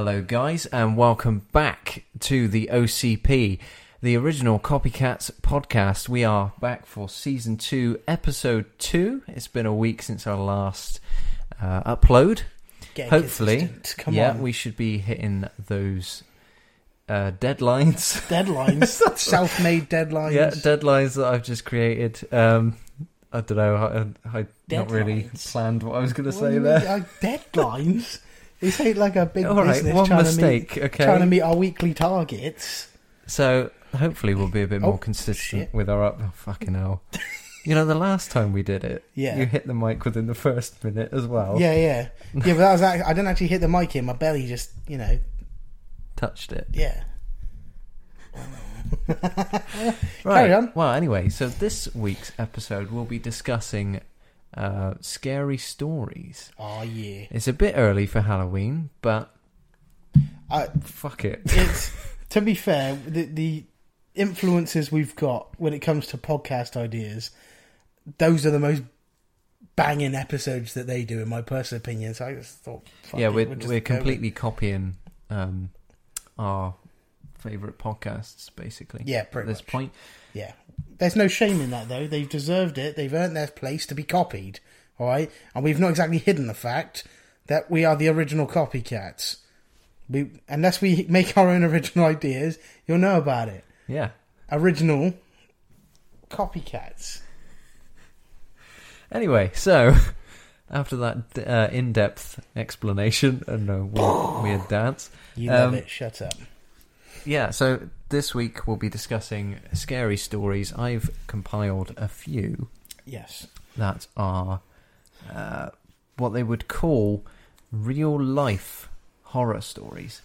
Hello, guys, and welcome back to the OCP, the original Copycats podcast. We are back for season two, episode two. It's been a week since our last uh, upload. Get Hopefully. Yeah, on. we should be hitting those uh, deadlines. deadlines, self-made deadlines. yeah, deadlines that I've just created. Um, I don't know. I, I not really planned what I was going to say there. uh, deadlines. This ain't like a big All right, business one trying mistake. to meet, okay, trying to meet our weekly targets. So hopefully we'll be a bit Oh, more consistent shit. with our up. Oh, fucking hell! you know, the last time we did it, Yeah. you hit the mic within the first minute as well. Yeah, yeah, yeah. But that was act- I didn't actually hit the mic in. My belly just, you know, touched it. yeah. Right. Carry on. Well, anyway, so this week's episode we'll be discussing uh, scary stories. Oh yeah. It's a bit early for Halloween, but I, fuck it. it's to be fair, the the influences we've got when it comes to podcast ideas, those are the most banging episodes that they do, in my personal opinion. So I just thought, yeah, it, we're just we're completely copying um, our favorite podcasts, basically. Yeah, At this much. point, Yeah. There's no shame in that, though. They've deserved it. They've earned their place to be copied. All right? And we've not exactly hidden the fact that we are the original copycats. We, unless we make our own original ideas, you'll know about it. yeah. Original copycats. Anyway, so after that uh, in-depth explanation and a weird, weird dance, You love Um, it. Shut up. yeah. So this week we'll be discussing scary stories. I've compiled a few Yes. that are uh, what they would call real-life horror stories.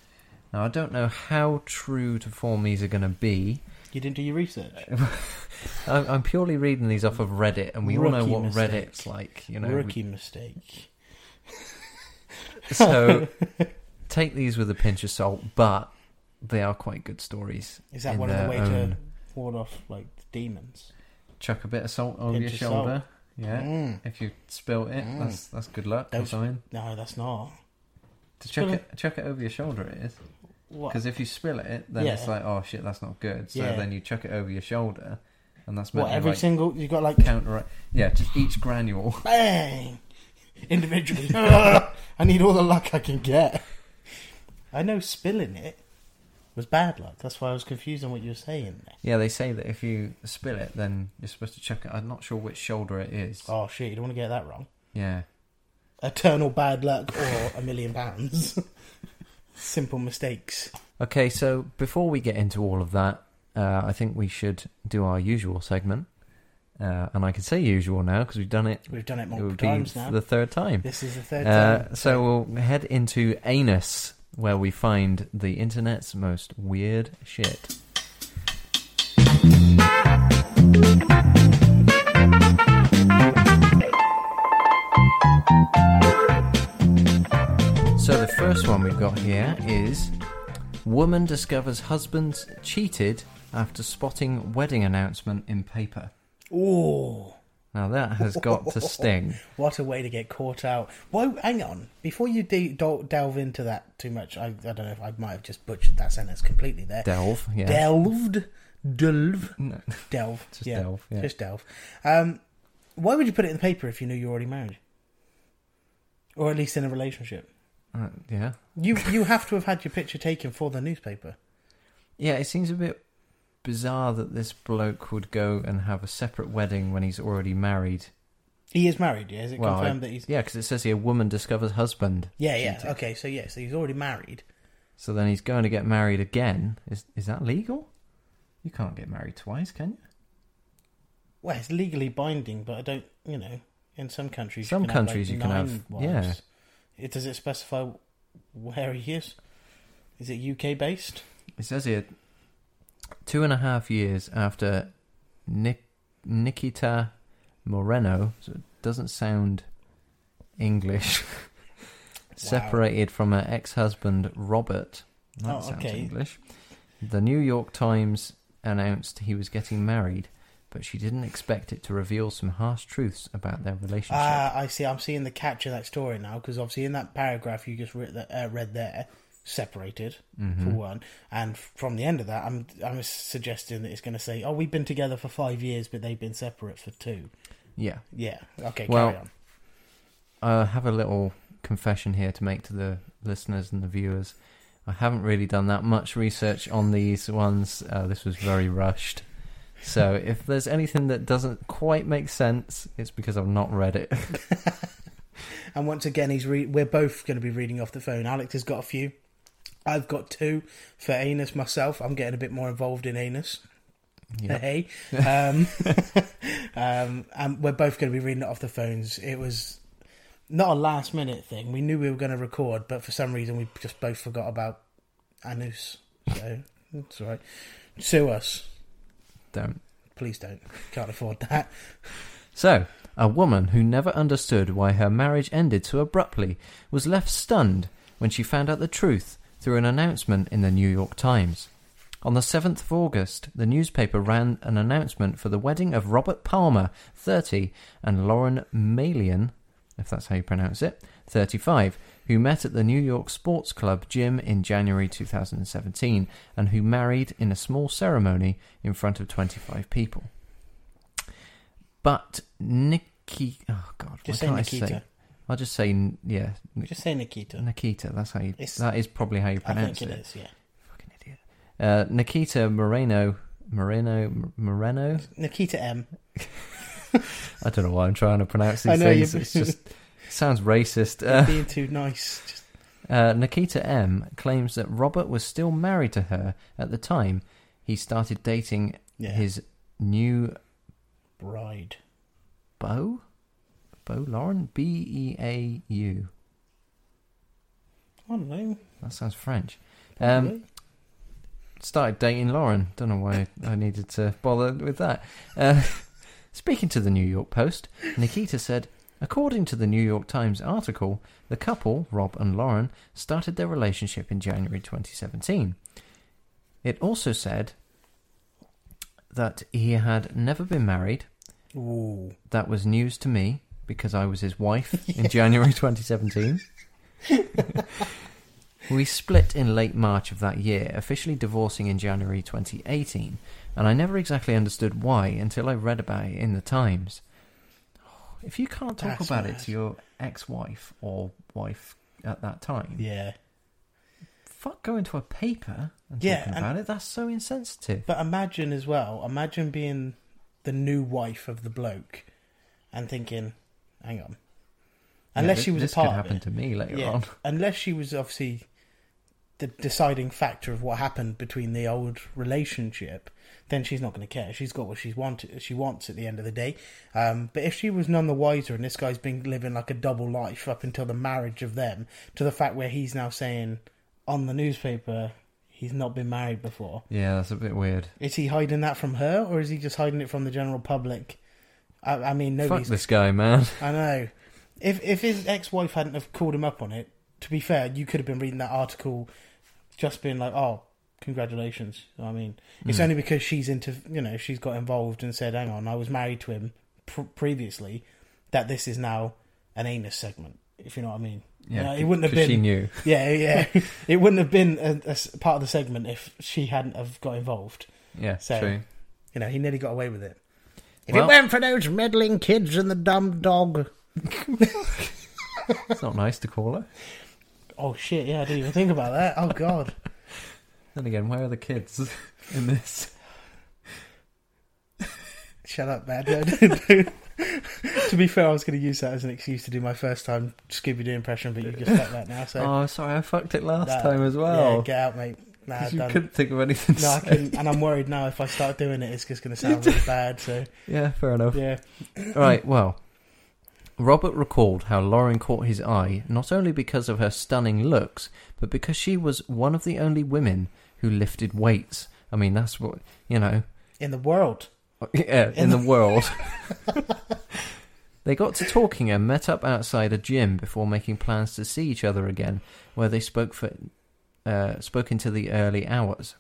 Now I don't know how true to form these are going to be. You didn't do your research. I'm, I'm purely reading these off of Reddit, and we all know what mistake. Reddit's like. You know, we- Rookie mistake. So take these with a pinch of salt, but they are quite good stories. Is that one of the way to ward off, like, demons? chuck a bit of salt over Pinch your of salt. shoulder? Yeah. Mm. If you spill it, Mm. that's that's good luck or Don't- something. No, that's not. To chuck it, chuck it over your shoulder, it is because if you spill it, then it's like, oh shit, that's not good. So Yeah. then you chuck it over your shoulder, and that's What, every like single. You got, like, counteract. Yeah, just each granule. bang individually. I need all the luck I can get. I know spilling it was bad luck. That's why I was confused on what you were saying. There. Yeah, they say that if you spill it, then you're supposed to chuck it. I'm not sure which shoulder it is. Oh shit! You don't want to get that wrong. Yeah. Eternal bad luck or a million pounds. Simple mistakes. Okay, so before we get into all of that, uh, I think we should do our usual segment. Uh, and I can say usual now because we've done it. We've done it It multiple be times now. the third time. This is the third Uh, time. so we'll head into Anus, where we find the internet's most weird shit. So the first one we've got here is woman discovers husband cheated after spotting wedding announcement in paper. Ooh, Now that has got to sting. what a way to get caught out. Whoa, hang on. Before you de- del- delve into that too much, I, I don't know if I might have just butchered that sentence completely there. Delve, yeah. Delved, delve, No, delve, Just yeah, delve, yeah. just delve. Um, why would you put it in the paper if you knew you were already married, or at least in a relationship? uh, yeah. You you have to have had your picture taken for the newspaper. Yeah, it seems a bit bizarre that this bloke would go and have a separate wedding when he's already married. He is married. Yeah, is it Well, confirmed I- that he's? Yeah, because it says here a woman discovers husband. Yeah, yeah. Okay, so yeah, so he's already married. So then he's going to get married again. Is is that legal? You can't get married twice, can you? Well, it's legally binding, but I don't. You know, in some countries, Some you can have, countries like, you can have- Wives. yeah. It does it specify where he is? Is it UK based? It says here two and a half years after Nik- Nikita Moreno, so it doesn't sound English, separated from her ex husband Robert. That Oh, sounds okay. English. The New York Times announced he was getting married, but she didn't expect it to reveal some harsh truths about their relationship. Ah, I see. I'm seeing the catch of that story now because obviously in that paragraph you just read, that, uh, read there, separated Mm-hmm. for one, and from the end of that, I'm I'm suggesting that it's going to say, "Oh, we've been together for five years, but they've been separate for two. Yeah. Yeah, okay, Well- carry on. I have a little confession here to make to the listeners and the viewers. I haven't really done that much research on these ones. Uh, this was very rushed. So if there's anything that doesn't quite make sense, it's because I've not read it. And once again, he's re- we're both going to be reading off the phone. Alex has got a few. I've got two for anus myself. I'm getting a bit more involved in anus. Yeah. Hey, um, um, and we're both going to be reading it off the phones. It was not a last minute thing. We knew we were going to record, but for some reason we just both forgot about anus. So that's all right. Sue us, Don't. please don't. Can't afford that. So, a woman who never understood why her marriage ended so abruptly was left stunned when she found out the truth through an announcement in the New York Times. On the 7th of August, the newspaper ran an announcement for the wedding of Robert Palmer, 30, and Lauren Malian, if that's how you pronounce it, 35, who met at the New York Sports Club gym in January 2017 and who married in a small ceremony in front of 25 people. But Nikki, oh God, Just why can't I say? I'll just say yeah, Just say Nikita. Nikita. That's how you. It's- that is probably how you pronounce it. I think it. it is. Yeah, Fucking idiot. Uh, Nikita Moreno, Moreno, Moreno. Nikita M. I don't know why I'm trying to pronounce these know, things. It's just it sounds racist. Uh, being too nice. Just, Uh, Nikita M claims that Robert was still married to her at the time he started dating yeah, his new bride. beau. Beau Lauren? B E A U. I don't know. That sounds French. Um, Really? started dating Lauren. Don't know why I needed to bother with that. Uh, speaking to the New York Post, Nikita said, according to the New York Times article, the couple, Rob and Lauren, started their relationship in January 2017. It also said that he had never been married. Ooh. That was news to me because I was his wife in January 2017. we split in late March of that year, officially divorcing in January 2018, and I never exactly understood why until I read about it in the Times. If you can't talk That's about it to your ex wife or wife at that time, Yeah. fuck going to a paper and Yeah, talking and- about it. That's so insensitive. But imagine as well, imagine being the new wife of the bloke and thinking, hang on. Unless Yeah, she was this a part could happen to me later Yeah. on. Unless she was obviously the deciding factor of what happened between the old relationship, then she's not going to care. She's got what she's wanted. She wants at the end of the day. Um, but if she was none the wiser, and this guy's been living like a double life up until the marriage of them, to the fact where he's now saying on the newspaper he's not been married before. Yeah, that's a bit weird. Is he hiding that from her, or is he just hiding it from the general public? I, I mean, Fuck this guy, man. I know. If if his ex-wife hadn't have called him up on it, to be fair, you could have been reading that article, just being like, "Oh, congratulations." I mean, it's Mm. only because she's into, you know, she's got involved and said, "Hang on, I was married to him pr- previously," that this is now an anus segment. If you know what I mean. Yeah, Yeah, it wouldn't have 'cause She knew. Yeah, yeah. it wouldn't have been a part of the segment if she hadn't have got involved. Yeah, So- true. You know, he nearly got away with it. If Well- it weren't for those meddling kids and the dumb dog. It's not nice to call her. Oh shit! Yeah, I didn't even think about that. Oh god. Then again, where are the kids in this? Shut up, man. to be fair, I was going to use that as an excuse to do my first time Scooby Doo impression, but you just fucked that now. So Oh, sorry, I fucked it last Nah, time as well. yeah, well. get out, mate. Nah, 'Cause you couldn't think of anything. No, I couldn't, and I'm worried now if I start doing it, it's just going to sound really bad. So Yeah, fair enough. yeah, Right, well, Robert recalled how Lauren caught his eye not only because of her stunning looks, but because she was one of the only women who lifted weights. I mean, that's what you know. in the world. Uh, yeah, in, In the world. they got to talking and met up outside a gym before making plans to see each other again, where they spoke for uh, spoke into the early hours.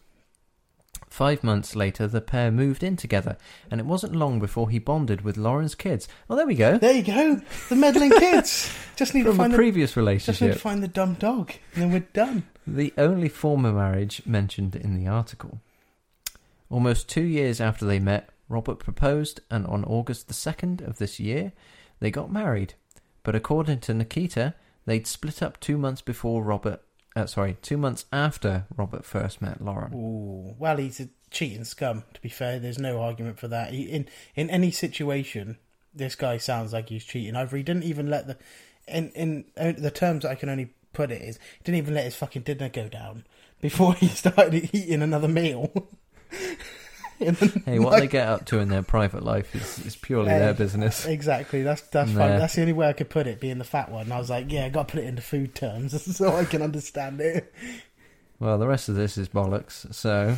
Five months later, the pair moved in together, and it wasn't long before he bonded with Lauren's kids. Oh, there we go. There you go. The meddling kids. Just need to From a find the previous relationship. just need to find the dumb dog, and then we're done. the only former marriage mentioned in the article. Almost two years after they met, Robert proposed, and on August the 2nd of this year, they got married. But according to Nikita, they'd split up two months before Robert. Uh, sorry, two months after Robert first met Lauren. Ooh, well, he's a cheating scum. To be fair, there's no argument for that. He, in in any situation, this guy sounds like he's cheating. Either he didn't even let the in in uh, the terms I can only put it is he didn't even let his fucking dinner go down before he started eating another meal. The Hey, what night. they get up to in their private life is, is purely their business. Exactly. That's that's fine. That's the only way I could put it. Being the fat one, I was like, yeah, I got to put it into food terms so I can understand it. Well, the rest of this is bollocks. So,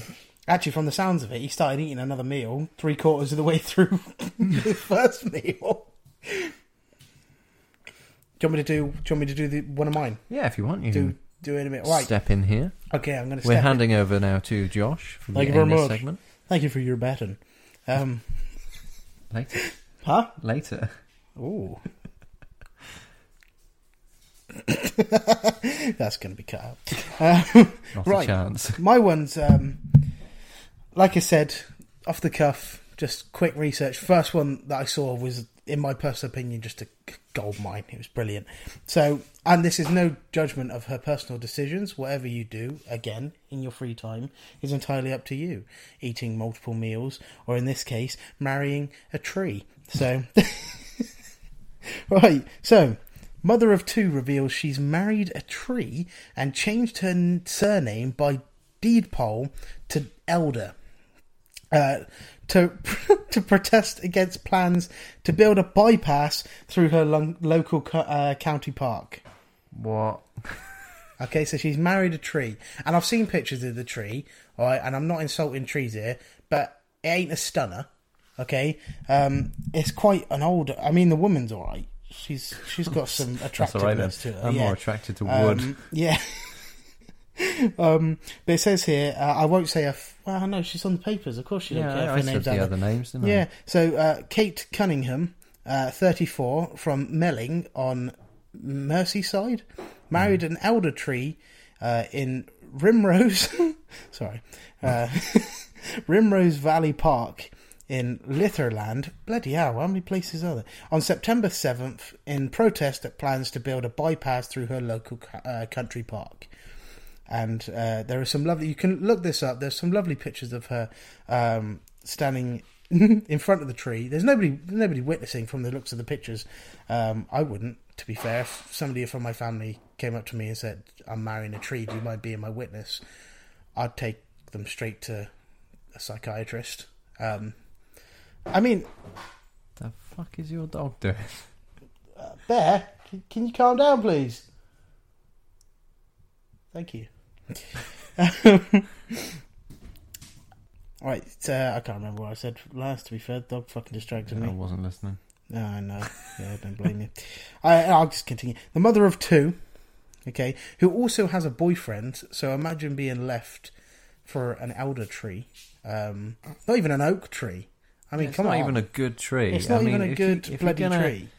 Actually, from the sounds of it, he started eating another meal three quarters of the way through the first meal. Do you want me to do? Do you want me to do the one of mine? yeah, if you want, you Do do it a minute. Right. step in here. Okay, I'm going to. We're step in. handing over now to Josh for the Thank you very much. segment. Thank you for your betting. Um, Later. huh? Later. Ooh. That's going to be cut out. Um, Not Right. a chance. My one's, um, like I said, off the cuff, just quick research. First one that I saw was, in my personal opinion, just a gold mine. It was brilliant. So, and this is no judgment of her personal decisions. Whatever you do, again, in your free time, is entirely up to you. Eating multiple meals, or in this case, marrying a tree. So, right. So, mother of two reveals she's married a tree and changed her surname by deed poll to Elder. Uh, to to protest against plans to build a bypass through her lo- local co- uh, county park. What? Okay, so she's married a tree, and I've seen pictures of the tree. All right, and I'm not insulting trees here, but it ain't a stunner. Okay, um, it's quite an old. I mean, the woman's all right. She's she's got some all right attractiveness to her. I'm yeah. more attracted to wood. Um, yeah. um, but it says here, uh, I won't say a. F- well, no, she's on the papers. Of course, she don't yeah, care if I, I her name's the other names, didn't yeah. So uh, Kate Cunningham, uh, 34, from Melling on Merseyside, married an elder tree uh, in Rimrose. sorry, uh, Rimrose Valley Park in Litherland. Bloody hell! How many places are there? On September 7th, in protest at plans to build a bypass through her local uh, country park and uh, there are some lovely. You can look this up. There's some lovely pictures of her um, standing in front of the tree. There's nobody, nobody witnessing from the looks of the pictures. Um, I wouldn't, to be fair. If somebody from my family came up to me and said, "I'm marrying a tree. Do you mind being my witness?" I'd take them straight to a psychiatrist. Um, I mean, The fuck is your dog doing? Bear, can, can you calm down, please? Thank you. Right, uh, I can't remember what I said last. To be fair, dog fucking distracted I me. wasn't listening. No, I know. Yeah, don't blame you. I, I'll just continue. The mother of two, okay, who also has a boyfriend. So imagine being left for an elder tree, um, not even an oak tree. I mean, it's come not on, even a good tree. it's I not mean, even a if you- good you're bloody gonna tree.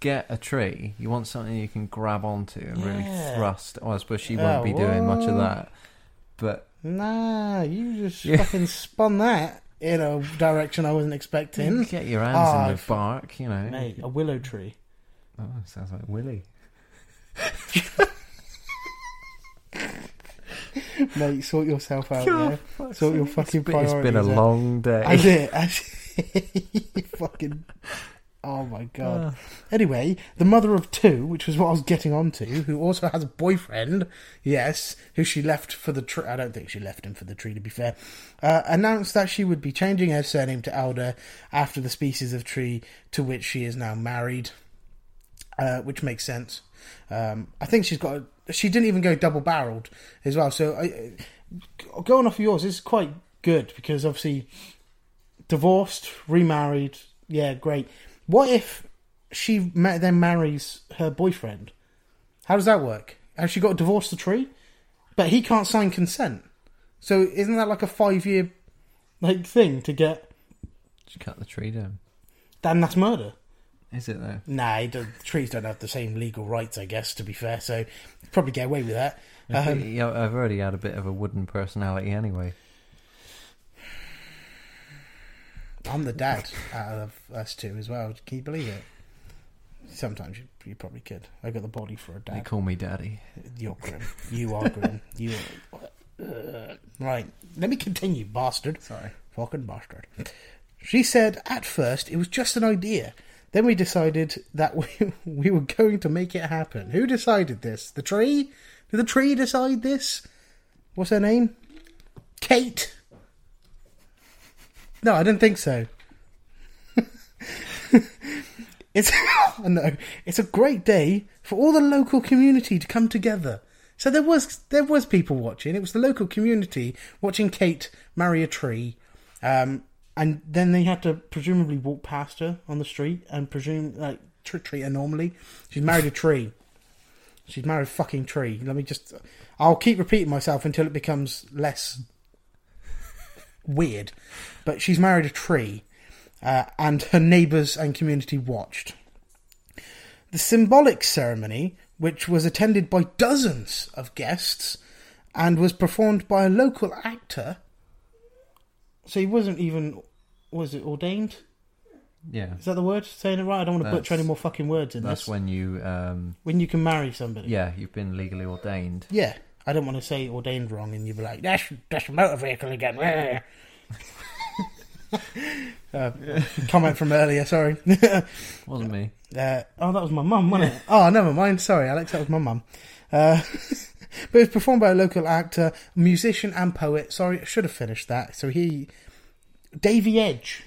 Get a tree. You want something you can grab onto and really Yeah. thrust. Well, I suppose she Yeah, won't be doing much of that. But Nah, you just Yeah. fucking spun that in a direction I wasn't you expecting. get your hands Ah, in the f- bark, you know. Mate, a willow tree. Oh, sounds like Willy. Mate, sort yourself out there. Sort your fucking It's been- It's been a out. long day. I did. I fucking. Oh my god. Ah. Anyway, the mother of two, which was what I was getting onto, who also has a boyfriend, yes, who she left for the tree. I don't think she left him for the tree, to be fair. Uh, announced that she would be changing her surname to Elder after the species of tree to which she is now married, uh, which makes sense. Um, I think she's got. A, she didn't even go double barreled as well. So, I, going off of yours is quite good because obviously divorced, remarried, yeah, great. What if she ma- then marries her boyfriend? How does that work? Has she got to divorce the tree? But he can't sign consent. So isn't that like a five year like thing to get? Just cut the tree down. Then that's murder. Is it though? Nah, he don't- trees don't have the same legal rights, I guess. To be fair, so probably get away with that. Um, yeah, I've already had a bit of a wooden personality anyway. I'm the dad out of us two as well. Can you believe it? Sometimes you, you probably could. I got the body for a dad. They call me daddy. You're grim. You are grim. You are... Uh, right. Let me continue, bastard. Sorry. Fucking bastard. She said at first it was just an idea. Then we decided that we, we were going to make it happen. Who decided this? The tree? Did the tree decide this? What's her name? Kate? No, I don't think so. it's no, it's a great day for all the local community to come together. So there was there was people watching. It was the local community watching Kate marry a tree, um, and then they had to presumably walk past her on the street and presume like tr- treat her normally. She's married a tree. She's married a fucking tree. Let me just. I'll keep repeating myself until it becomes less weird. But she's married a tree, uh, and her neighbours and community watched. The symbolic ceremony, which was attended by dozens of guests and was performed by a local actor. So he wasn't even. Was it ordained? Yeah. Is that the word? Saying it right? I don't want to butcher any more fucking words in That's this. That's when you, um, When you can marry somebody. yeah, you've been legally ordained. Yeah, I don't want to say ordained wrong, and you'd be like, "That's that's a motor vehicle again." uh, comment from earlier. Sorry. Wasn't me. uh, oh, that was my mum, wasn't it? Oh, never mind. Sorry, Alex. That was my mum. Uh, but it was performed by a local actor, musician, and poet. Sorry, I should have finished that. So he, Davy Edge.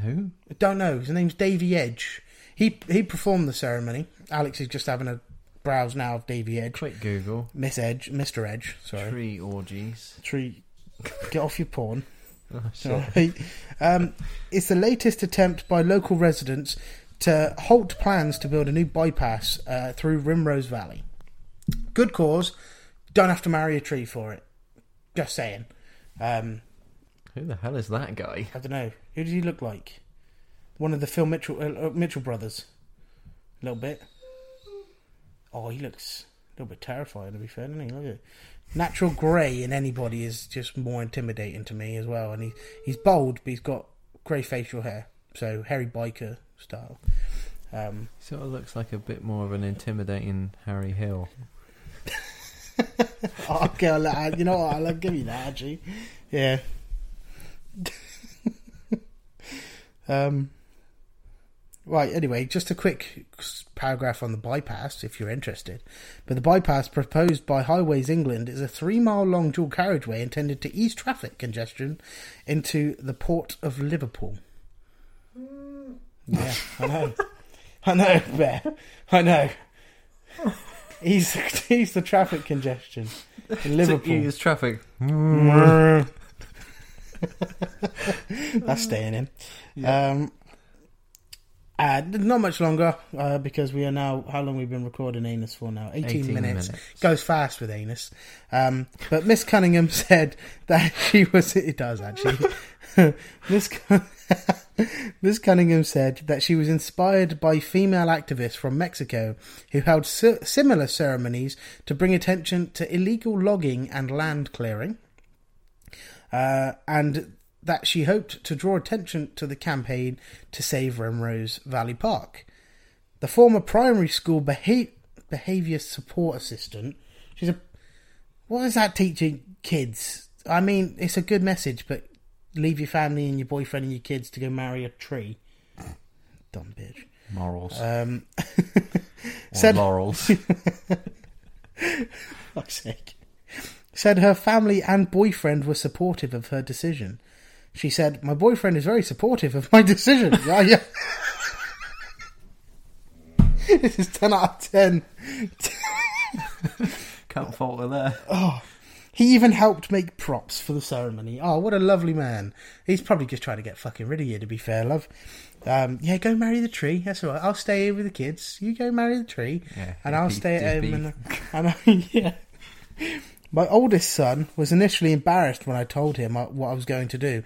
Who? I don't know. His name's Davy Edge. He he performed the ceremony. Alex is just having a browse now of Davy Edge. Quick Google. Miss Edge, Mr. Edge. Sorry. Tree orgies. Tree. Get off your porn. Oh, sorry. Um, it's the latest attempt by local residents to halt plans to build a new bypass uh, through Rimrose Valley. Good cause. Don't have to marry a tree for it. Just saying. Um, Who the hell is that guy? I don't know. Who does he look like? One of the Phil Mitchell uh, uh, Mitchell brothers. A little bit. Oh, he looks a little bit terrifying. To be fair, doesn't he? Look at it. Natural grey in anybody is just more intimidating to me as well. And he he's bold, but he's got grey facial hair, so Hairy Biker style. Um, Sort of looks like a bit more of an intimidating Harry Hill. oh, okay, I'll, you know what? I'll give you that actually. Yeah. um. Right. Anyway, just a quick paragraph on the bypass, if you're interested. But the bypass proposed by Highways England is a three-mile-long dual carriageway intended to ease traffic congestion into the port of Liverpool. Mm. Yeah, I know. I know, Bear. I know. Ease, ease the traffic congestion in Liverpool. Ease traffic. Mm. Mm. That's staying in. Um, uh, not much longer uh, because we are now. How long we've been recording Anus for now? 18, 18 minutes. minutes. Goes fast with Anus. Um, but Miss Cunningham said that she was. It does actually. Miss Miss Cunningham said that she was inspired by female activists from Mexico who held si- similar ceremonies to bring attention to illegal logging and land clearing uh, and that she hoped to draw attention to the campaign to save Rimrose Valley Park. The former primary school beha- behaviour support assistant, she's a. What is that teaching kids? I mean, it's a good message, but leave your family and your boyfriend and your kids to go marry a tree. Dumb bitch. Morals. Um, said- laurels. fuck's sake. Said her family and boyfriend were supportive of her decision. She said, My boyfriend is very supportive of my decision. yeah, yeah. this is 10 out of 10. Can't fault her there. Oh, He even helped make props for the ceremony. Oh, what a lovely man. He's probably just trying to get fucking rid of you, to be fair, love. Um, yeah, go marry the tree. That's all right. I'll stay here with the kids. You go marry the tree. Yeah, and I'll stay at home. And, and I, yeah. My oldest son was initially embarrassed when I told him uh, what I was going to do,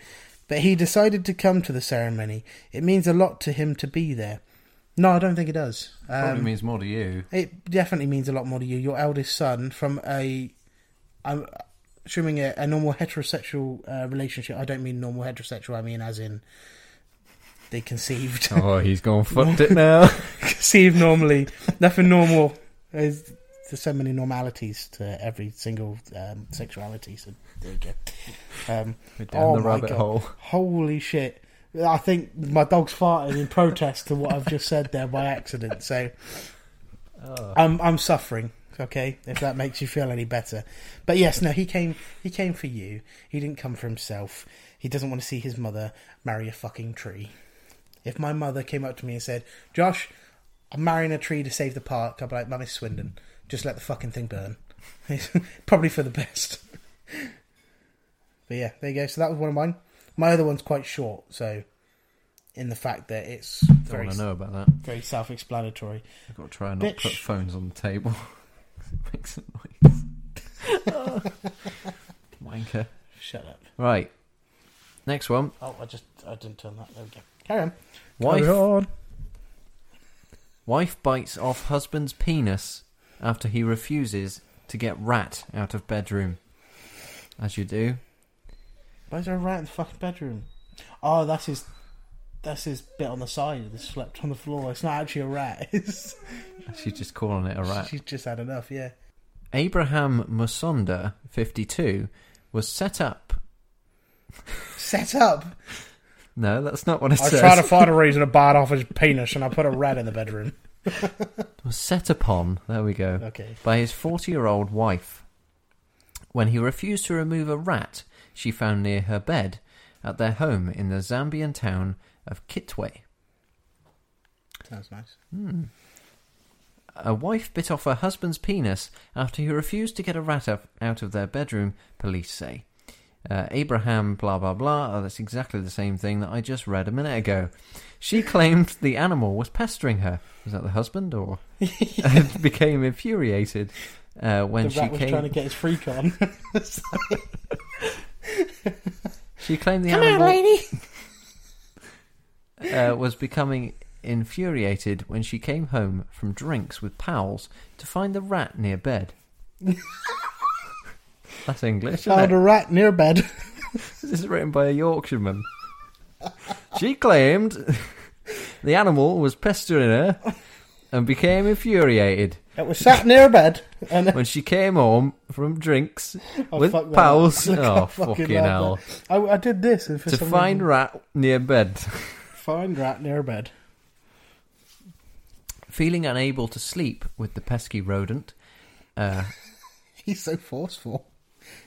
but he decided to come to the ceremony. It means a lot to him to be there. No, I don't think it does. Probably Um, means more to you. it definitely means a lot more to you. Your eldest son from a, I'm assuming a, a normal heterosexual uh, relationship. I don't mean normal heterosexual. I mean as in they conceived. Oh, he's gone fucked it now. conceived normally. Nothing normal. There's, there's so many normalities to every single um, sexuality. So there you go. Um, down Oh the rabbit God. hole. holy shit! I think my dog's farted in protest to what I've just said there by accident. So Oh. I'm I'm suffering. Okay, if that makes you feel any better. But yes, no, he came. He came for you. He didn't come for himself. He doesn't want to see his mother marry a fucking tree. If my mother came up to me and said, "Josh, I'm marrying a tree to save the park," I'd be like, "Mum, it's Swindon. Just let the fucking thing burn." Probably for the best. but yeah, there you go. So that was one of mine. My other one's quite short, so in the fact that it's Don't very want to know about that. very self-explanatory. I've got to try and not Bitch. put phones on the table. it makes a noise. Wanker. Shut up. Right. Next one. Oh, I just I didn't turn that. There we go. Carry on. Wife, Carry on. wife bites off husband's penis after he refuses to get rat out of bedroom. As you do. Why is there a rat in the fucking bedroom? Oh, that's his. That's his bit on the side that slept on the floor. It's not actually a rat. It's, She's just calling it a rat. She's just had enough. Yeah. Abraham Musonda, 52, was set up. Set up. No, that's not what it I says. I tried to find a reason to bite off his penis, and I put a rat in the bedroom. Was set upon. There we go. Okay. by his 40 year old wife. When he refused to remove a rat she found near her bed at their home in the Zambian town of Kitwe. Sounds nice. Hmm. A wife bit off her husband's penis after he refused to get a rat out of their bedroom, police say. Uh, Abraham, blah blah blah. Oh, that's exactly the same thing that I just read a minute ago. She claimed the animal was pestering her. Was that the husband, or became infuriated uh, when the she rat was came? trying to get his freak on. She claimed the Come animal lady. uh, was becoming infuriated when she came home from drinks with pals to find the rat near bed. That's English, Found a rat near bed. This is written by a Yorkshireman. She claimed the animal was pestering her and became infuriated It was sat near bed, and when she came home from drinks Oh, with fuck pals. Look, Oh, fucking hell. I, I did this and for To some find reason- rat near bed. find rat near bed. Feeling unable to sleep with the pesky rodent, uh, He's so forceful.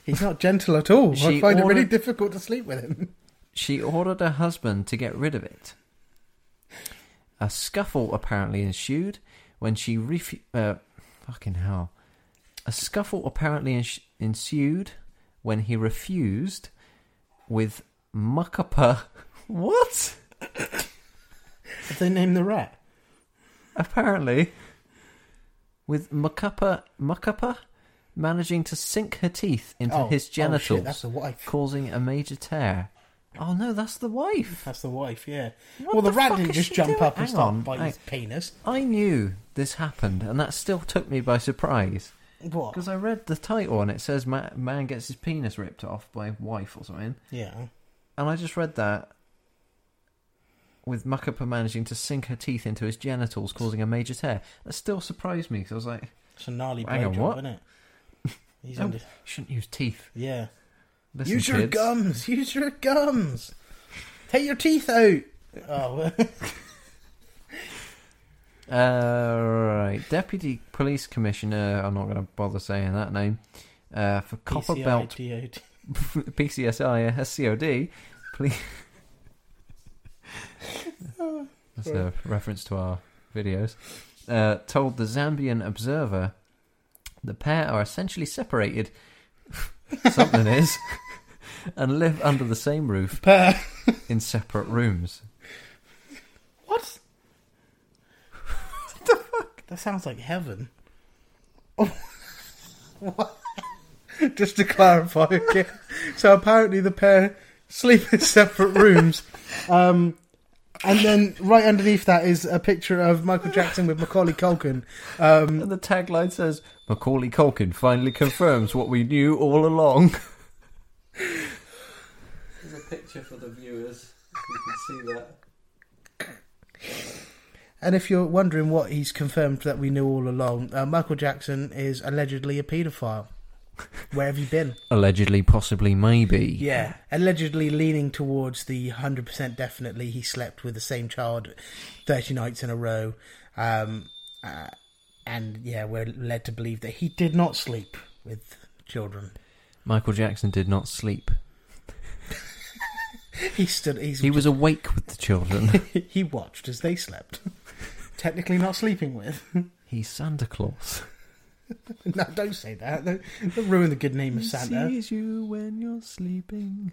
He's not gentle at all. I She find it really difficult to sleep with him. she ordered her husband to get rid of it. A scuffle apparently ensued when she refu- uh, fucking hell. A scuffle apparently ens- ensued when he refused with Muckapa. What? Did they name the rat? Apparently, with Muckapa, Muckapa managing to sink her teeth into oh, his Oh, genitals, shit, that's the wife. causing a major tear. Oh no, that's the wife. That's the wife, yeah. What well, the, the rat fuck didn't is just she jump doing? up and Hang start on, biting his penis. I knew this happened, and that still took me by surprise What? because I read the title and it says ma- "Man gets his penis ripped off by wife" or something, Yeah. and I just read that with Muckapa managing to sink her teeth into his genitals, causing a major tear. That still surprised me because I was like, It's a gnarly Hang on, blowjob, what? isn't it? He's Oh. under... Shouldn't use teeth." Yeah. Listen, use your kids. gums. Use your gums. Take your teeth out. Oh, Uh, right, Deputy Police Commissioner. I'm not going to bother saying that name. Uh, for Copper Belt PCIDOT. PCSI SCOD, please. That's a reference to our videos. Uh, told the Zambian Observer the pair are essentially separated. Something is. and live under the same roof Per- in separate rooms. What? what the fuck? That sounds like heaven. what? Just to clarify again. So apparently the pair sleep in separate rooms. Um, and then right underneath that is a picture of Michael Jackson with Macaulay Culkin. Um, And the tagline says, Macaulay Culkin finally confirms what we knew all along. There's a picture for the viewers, you can see that. and if you're wondering what he's confirmed that we knew all along, uh, Michael Jackson is allegedly a paedophile. Where have you been? Allegedly, possibly, maybe. Yeah, allegedly leaning towards the hundred percent definitely he slept with the same child thirty nights in a row, um, uh, and yeah, we're led to believe that he did not sleep with children. Michael Jackson did not sleep. He stood. He's, He was awake with the children. he watched as they slept. Technically not sleeping with. He's Santa Claus. no, don't say that. Don't, don't ruin the good name of Santa. He sees you when you're sleeping.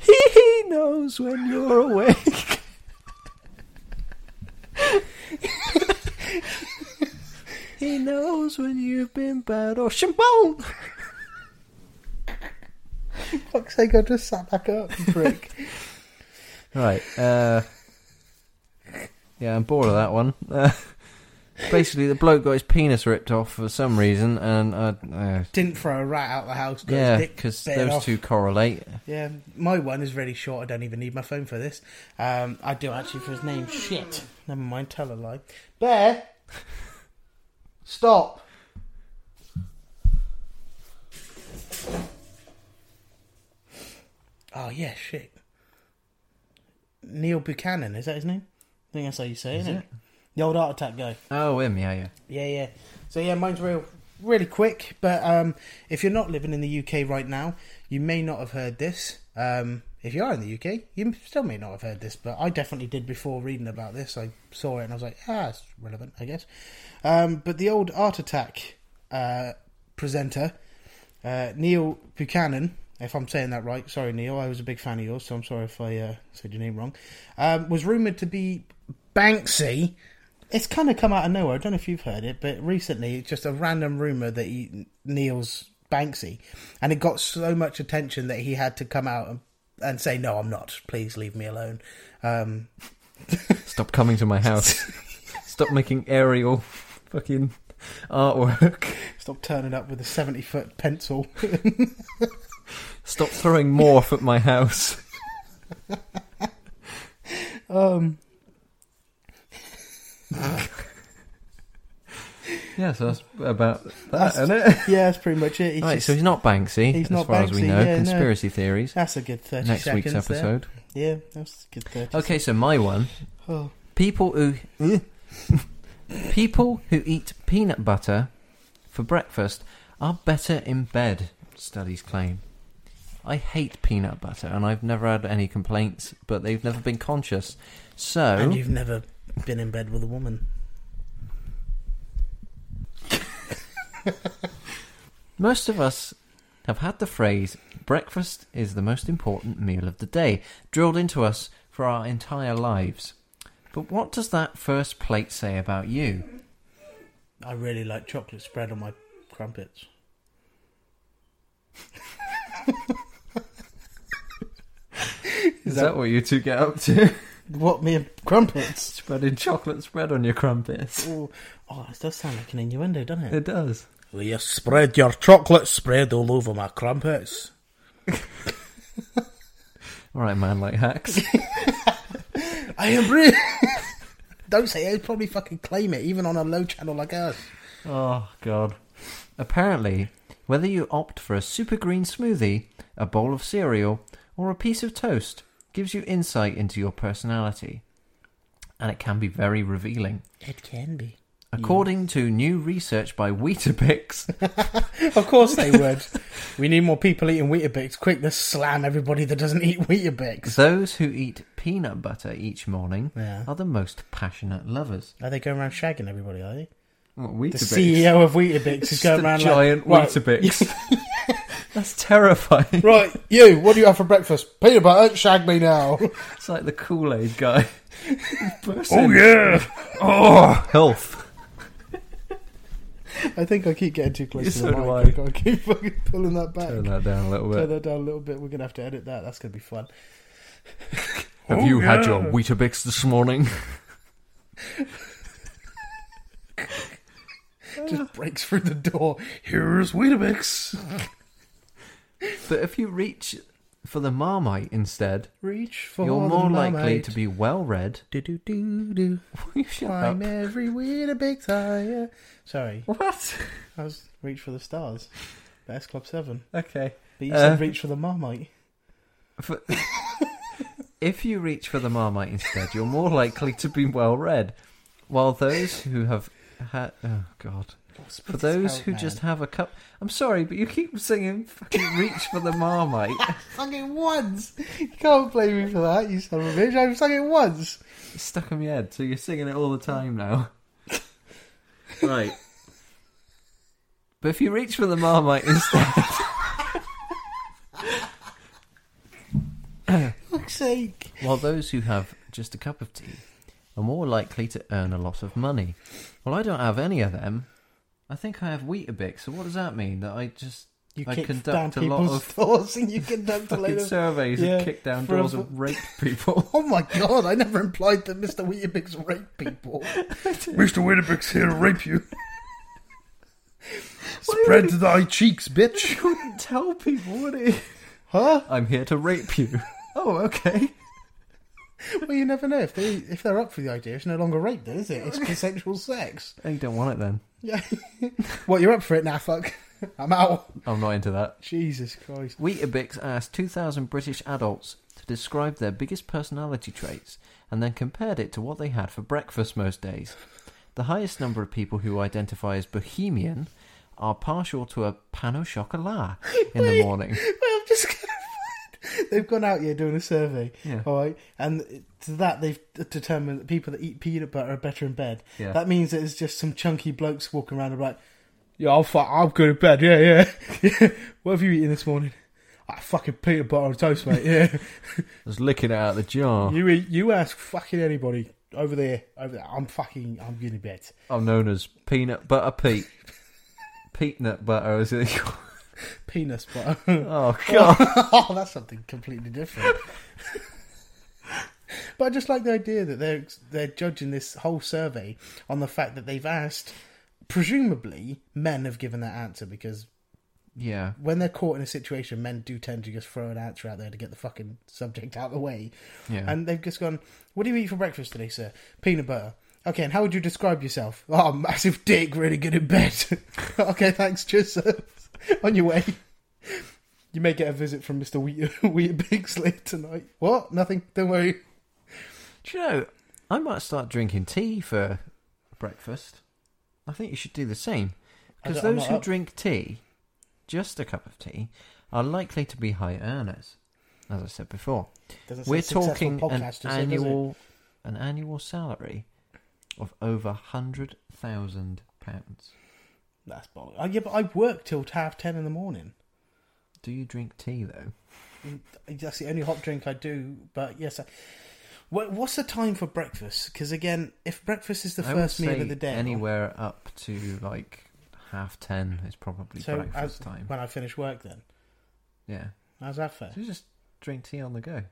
he knows when you're awake. He knows when you've been bad or shambone. Fuck's sake, I just sat back up, prick. Right. Uh, yeah, I'm bored of that one. Uh, basically, the bloke got his penis ripped off for some reason, and uh, uh, Didn't throw a rat out the house. got yeah, dick because those two correlate. Yeah, my one is really short. I don't even need my phone for this. Um, I do actually for his name. Shit. Never mind. Tell a lie. Bear. Stop. Oh yeah, shit. Neil Buchanan is that his name? I think that's how you say it, Is isn't it? it? The old heart attack guy. Oh, him, yeah, yeah. Yeah, yeah. So yeah, mine's real, really quick. But um, if you're not living in the UK right now, you may not have heard this. Um, if you are in the UK, you still may not have heard this. But I definitely did before reading about this. I saw it and I was like, ah, it's relevant, I guess. Um, but the old Art Attack uh, presenter, uh, Neil Buchanan. If I'm saying that right, sorry Neil, I was a big fan of yours, so I'm sorry if I uh, said your name wrong. Um, was rumored to be Banksy it's kind of come out of nowhere. I don't know if you've heard it, but recently it's just a random rumor that he, Neil's Banksy, and it got so much attention that he had to come out and, and say, "No, I'm not. Please leave me alone." Um, Stop coming to my house. Stop making aerial fucking artwork. stop turning up with a seventy foot pencil. Stop throwing morph at my house. um, Yeah, so that's about that, That's- isn't it? yeah, that's pretty much it. He's Right, just- so he's not Banksy, He's as not far as we know. yeah, no. Conspiracy theories. that's a good thirty Next seconds. week's there. episode. Yeah, that's a good thirty. Okay, so my one. Oh, People who eh? people who eat peanut butter for breakfast are better in bed. Studies claim. I hate peanut butter, and I've never had any complaints, but they've never been conscious. So and you've never been in bed with a woman. most of us have had the phrase "breakfast is the most important meal of the day" drilled into us for our entire lives. But what does that first plate say about you? I really like chocolate spread on my crumpets. Is that what you two get up to? What me and crumpets? Spreading chocolate spread on your crumpets. Oh, oh, it does sound like an innuendo, doesn't it? It does. Will you spread your chocolate spread all over my crumpets? All right, man, like hacks. I am really. Don't say it. I'd probably fucking claim it, even on a low channel like us. oh god. Apparently, whether you opt for a super green smoothie, a bowl of cereal, or a piece of toast, gives you insight into your personality, and it can be very revealing. It can be. According to new research by Weetabix, Of course they would. we need more people eating Weetabix. Quick, let's slam everybody that doesn't eat Weetabix. those who eat peanut butter each morning Yeah. are the most passionate lovers. Are they going around shagging everybody, are they? What, The CEO of Weetabix is going around giant like, Weetabix. That's terrifying. Right, you, what do you have for breakfast? Peanut butter, shag me now. It's like the Kool Aid guy. oh, yeah. Oh, health. I think I keep getting too close Yeah, to so the do mic. I. I've got to keep fucking pulling that back. Turn that down a little bit. Turn bit. that down a little bit. We're going to have to edit that. That's going to be fun. Have Oh, you had your Weetabix this morning? Just breaks through the door. Here's Weetabix. but if you reach for the Marmite instead, Reach for you're the more likely to be well read. Do do do do. You shut Climb up. every Weetabix higher. Sorry, What? I was reach for the stars. Best Club Seven. Okay. But you Uh, said reach for the Marmite. For- if you reach for the Marmite instead, you're more likely to be well read. While those who have had. Oh, God. For those who just have a cup. I'm sorry, but you keep singing fucking reach for the Marmite. sung it once. You can't blame me for that, you son of a bitch. I've sung it once. It's stuck in my head, so you're singing it all the time now. right. But if you reach for the Marmite instead. fuck's sake. While those who have just a cup of tea are more likely to earn a lot of money. Well, I don't have any of them. I think I have Weetabix. So what does that mean? That I just You I kick conduct down a lot of doors and you conduct a load of... surveys yeah, and kick down for a- doors and rape people. Oh my god, I never implied that Mr. Weetabix raped people. Mr. Weetabix here to rape you. Spread thy cheeks, bitch. You wouldn't tell people, would he? Huh? I'm here to rape you. oh, okay. Well, you never know. If, they, if they're up for the idea, it's no longer rape, then, is it? It's consensual sex. You don't want it then. Yeah. well, you're up for it now, fuck? I'm out. I'm not into that. Jesus Christ. Weetabix asked 2,000 British adults to describe their biggest personality traits and then compared it to what they had for breakfast most days. The highest number of people who identify as bohemian are partial to a pan au chocolat in the morning. Well, I'm just They've gone out here doing a survey, Yeah. all right, and to that they've determined that people that eat peanut butter are better in bed. Yeah. That means that it's just some chunky blokes walking around and like, yeah, I'll fuck, I'm good in bed, yeah, yeah. yeah. What have you eaten this morning? I fucking peanut butter on toast, mate. Yeah. Just licking it out of the jar. you you ask fucking anybody over there, over there. I'm fucking, I'm good in bed. I'm known as Peanut Butter Pete. Peanut butter, is it? Penis butter. oh, God. oh, that's something completely different. but I just like the idea that they're they're judging this whole survey on the fact that they've asked. Presumably, men have given that answer because Yeah. when they're caught in a situation, men do tend to just throw an answer out there to get the fucking subject out of the way. Yeah. And they've just gone, "What do you eat for breakfast today, sir? Peanut butter." Okay, and how would you describe yourself? Oh, massive dick, really good in bed. okay, thanks, cheers, sir. On your way. You may get a visit from Mr. Wheat, Wheat Bigsley tonight. What? Nothing. Don't worry. Do you know, I might start drinking tea for breakfast. I think you should do the same. Because those who up. drink tea, just a cup of tea, are likely to be high earners. As I said before, Doesn't we're talking an it? annual, an annual salary of over hundred thousand pounds. That's bollocks. Oh, uh, yeah, but I work till half ten in the morning. Do you drink tea though? Mm, that's the only hot drink I do. But yes, I, what, what's the time for breakfast? Because again, if breakfast is the I first meal of the day, Anywhere up to like half ten is probably so breakfast as, time. when I finish work, then Yeah, how's that fair? so you just drink tea on the go.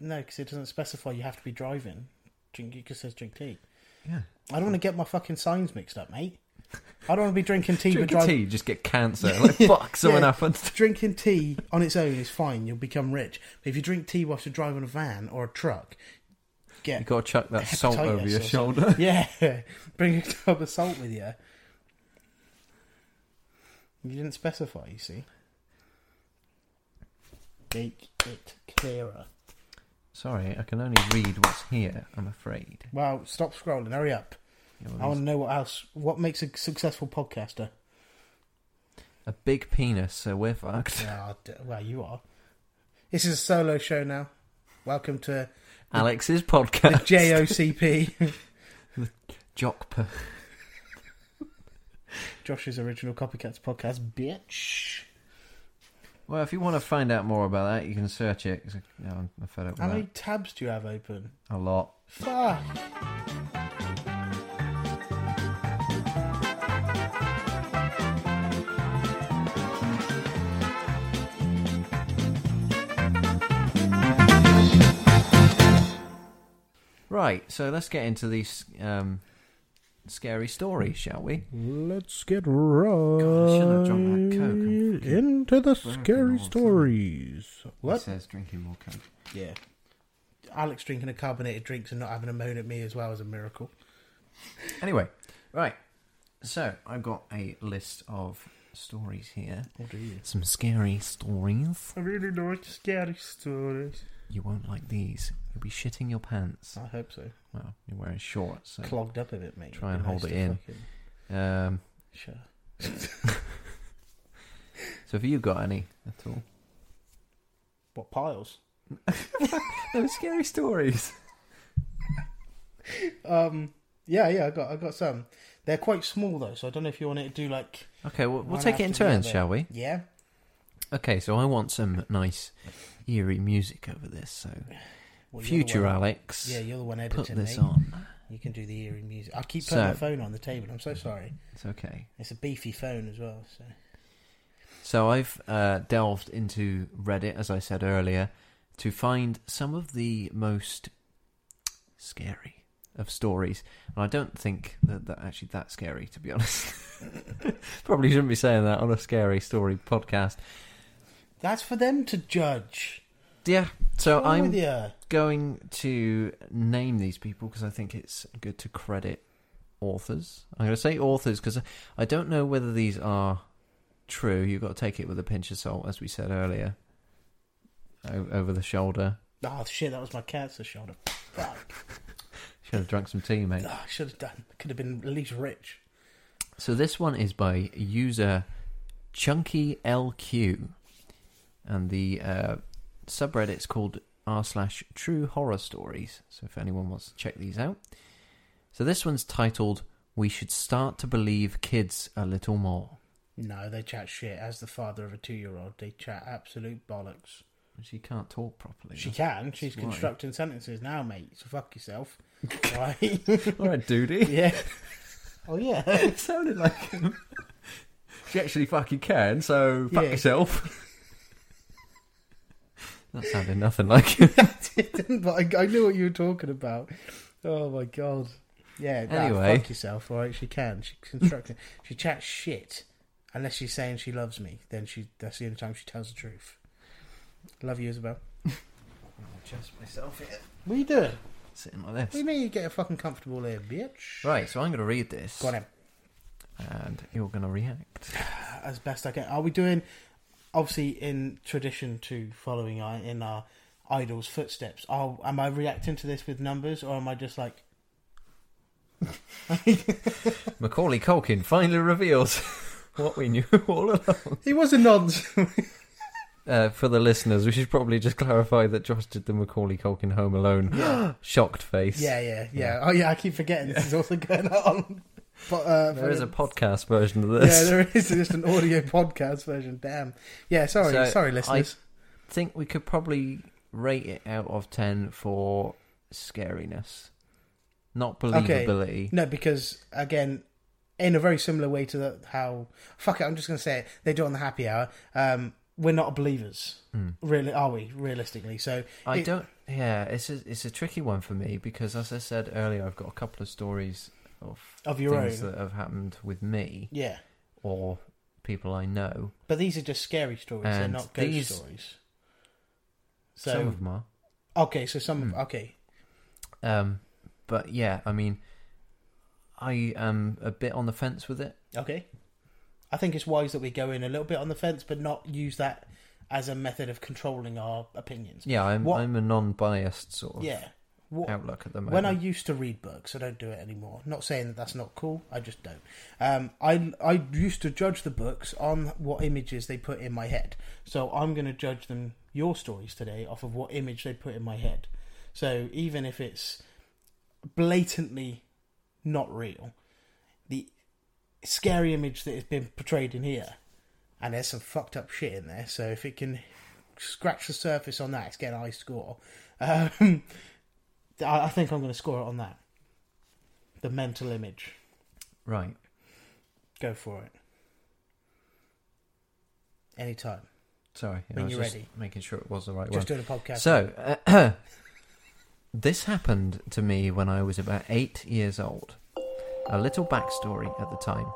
No, because it doesn't specify you have to be driving. Drink. It just says drink tea. Yeah. I don't want to get my fucking signs mixed up, mate. I don't want to be drinking tea but Drinking tea, you just get cancer. Like, fuck, something Yeah. happens. Drinking tea on its own is fine. You'll become rich. But if you drink tea whilst you're driving a van or a truck, get you got to chuck that salt over your shoulder. Yeah, bring a tub of salt with you. You didn't specify, you see. Make it clearer. Sorry, I can only read what's here, I'm afraid. Well, stop scrolling. Hurry up. You know, I want to know what else. What makes a successful podcaster? a big penis, so we're fucked. Yeah, d- well, you are. This is a solo show now. Welcome to Alex's the podcast. JOCP, Jockper. Josh's original Copycats podcast, bitch. Well, if you want to find out more about that, you can search it. you know, I'm fed up How many that. tabs do you have open? A lot. Fuck. Right, so let's get into these um, scary stories, shall we? Let's get right God, I shouldn't have drunk that Coke. I'm fucking into the burping all scary the time. stories. It What? says drinking more Coke. Yeah. Alex drinking a carbonated drinks and not having a moan at me as well is a miracle. Anyway, right. So I've got a list of stories here. Oh dear. Some scary stories. I really like scary stories. You won't like these. You'll be shitting your pants. I hope so. Well, you're wearing shorts. So. Clogged up a bit, mate. Try It'd and hold nice it in. Um, Sure. so have you got any at all? What piles? No scary stories. Um. Yeah, yeah. I got, I got some. They're quite small though, so I don't know if you want it to do like. Okay, well, we'll take it in turns, shall we? Yeah. Okay, so I want some nice eerie music over this. So, Well, future one- Alex, Yeah, you're the one editing. put this mate. on. You can do the eerie music. I keep So- putting my phone on the table. I'm so sorry. It's okay. It's a beefy phone as well. So So I've uh, delved into Reddit, as I said earlier, to find some of the most scary of stories. And I don't think that they're actually that scary, to be honest. Probably shouldn't be saying that on a scary story podcast. that's for them to judge. Yeah. So I'm with you? Going to name these people because I think it's good to credit authors. I'm going to say authors because I don't know whether these are true. You've got to take it with a pinch of salt, as we said earlier. O- over the shoulder. Oh shit, that was my cancer shoulder. Fuck. Should have drunk some tea, mate. Oh, I should have done. Could have been at least rich. So this one is by user Chunky LQ, and the uh, subreddit's called r slash True Horror Stories. So if anyone wants to check these out, so this one's titled "We Should Start to Believe Kids a Little More." No, they chat shit. As the father of a two-year-old, they chat absolute bollocks. She can't talk properly. She can. She's why. constructing sentences now, mate. So fuck yourself. right? All right, duty. yeah. Oh yeah. it sounded like him. She actually fucking can. So fuck Yeah. yourself. That sounded nothing like him. didn't, but I, I knew what you were talking about. Oh my god. Yeah. nah, Anyway. fuck yourself. All right. She can. She's constructing. she chats shit. Unless she's saying she loves me, then she that's the only time she tells the truth. Love you, Isabel. Adjust myself here. What are you doing? Sitting like What do this. you mean you get a fucking comfortable here, bitch? Right, so I'm going to read this, Go on then. and you're going to react. As best I can. Are we doing, obviously, in tradition to following our, in our idol's footsteps? Are, am I reacting to this with numbers, or am I just like, Macaulay Culkin finally reveals what we knew all along. he was a nonce? Uh, for the listeners, we should probably just clarify that Josh did the Macaulay Culkin Home Alone Yeah. shocked face. yeah, yeah, yeah. Oh, yeah, I keep forgetting this is also going on. But, uh, There is a podcast version of this. Yeah, there is just an audio podcast version. Damn. Yeah, sorry, So, sorry, listeners. I think we could probably rate it out of 10 for scariness, not Okay. believability. No, because again, in a very similar way to the, how fuck it, I'm just going to say it. They do it on the happy hour. Um, we're not believers, Hmm. really, are we? Realistically, so I it- don't. Yeah, it's a, it's a tricky one for me because, as I said earlier, I've got a couple of stories of of your things own, that have happened with me yeah. or people I know. But these are just scary stories. They're And not ghost these- stories. Some So of them are. okay, so some Hmm. okay, Um, but yeah, I mean, I am a bit on the fence with it. okay. I think it's wise that we go in a little bit on the fence, but not use that as a method of controlling our opinions. Yeah, I'm What- I'm a non-biased sort of Yeah. What, outlook at the moment. When I used to read books, I don't do it anymore. Not saying that that's not cool. I just don't. Um, I I used to judge the books on what images they put in my head. So I'm going to judge them your stories today off of what image they put in my head. So even if it's blatantly not real, the scary image that has been portrayed in here, and there's some fucked up shit in there. So if it can scratch the surface on that, it's getting a high score. Um, I I think I'm going to score it on that. The mental image. right. Go for it. Anytime. Sorry, I When was you're just ready. making sure it was the right Just one. doing a podcast. So, uh, This happened to me when I was about eight years old. A little backstory at the time.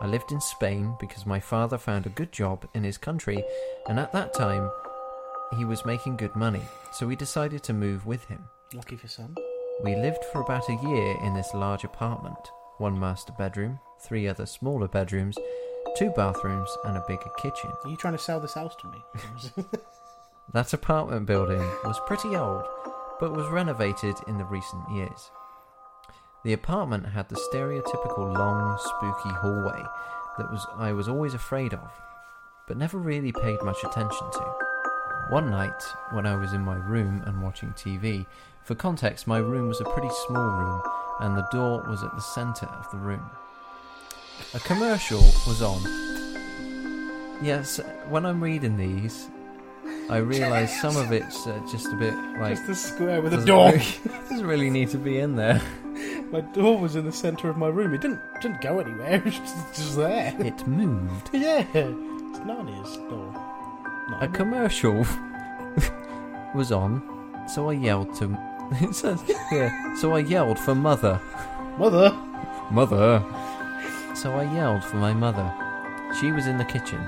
I lived in Spain because my father found a good job in his country, and at that time, he was making good money, so we decided to move with him. Lucky for some. We lived for about a year in this large apartment one master bedroom, three other smaller bedrooms, two bathrooms, and a bigger kitchen. Are you trying to sell this house to me? That apartment building was pretty old, but was renovated in the recent years. The apartment had the stereotypical long, spooky hallway that was I was always afraid of, but never really paid much attention to. One night, when I was in my room and watching TV, for context, my room was a pretty small room, and the door was at the centre of the room. A commercial was on. Yes, when I'm reading these, I realise some of it's uh, just a bit like Just a square with a door. really- doesn't really need to be in there. My door was in the centre of my room. It didn't didn't go anywhere. It was just, just there. It moved. yeah, it's Narnia's door. A commercial was on, so I yelled to. It says yeah. So I yelled for mother. Mother. Mother. So I yelled for my mother. She was in the kitchen.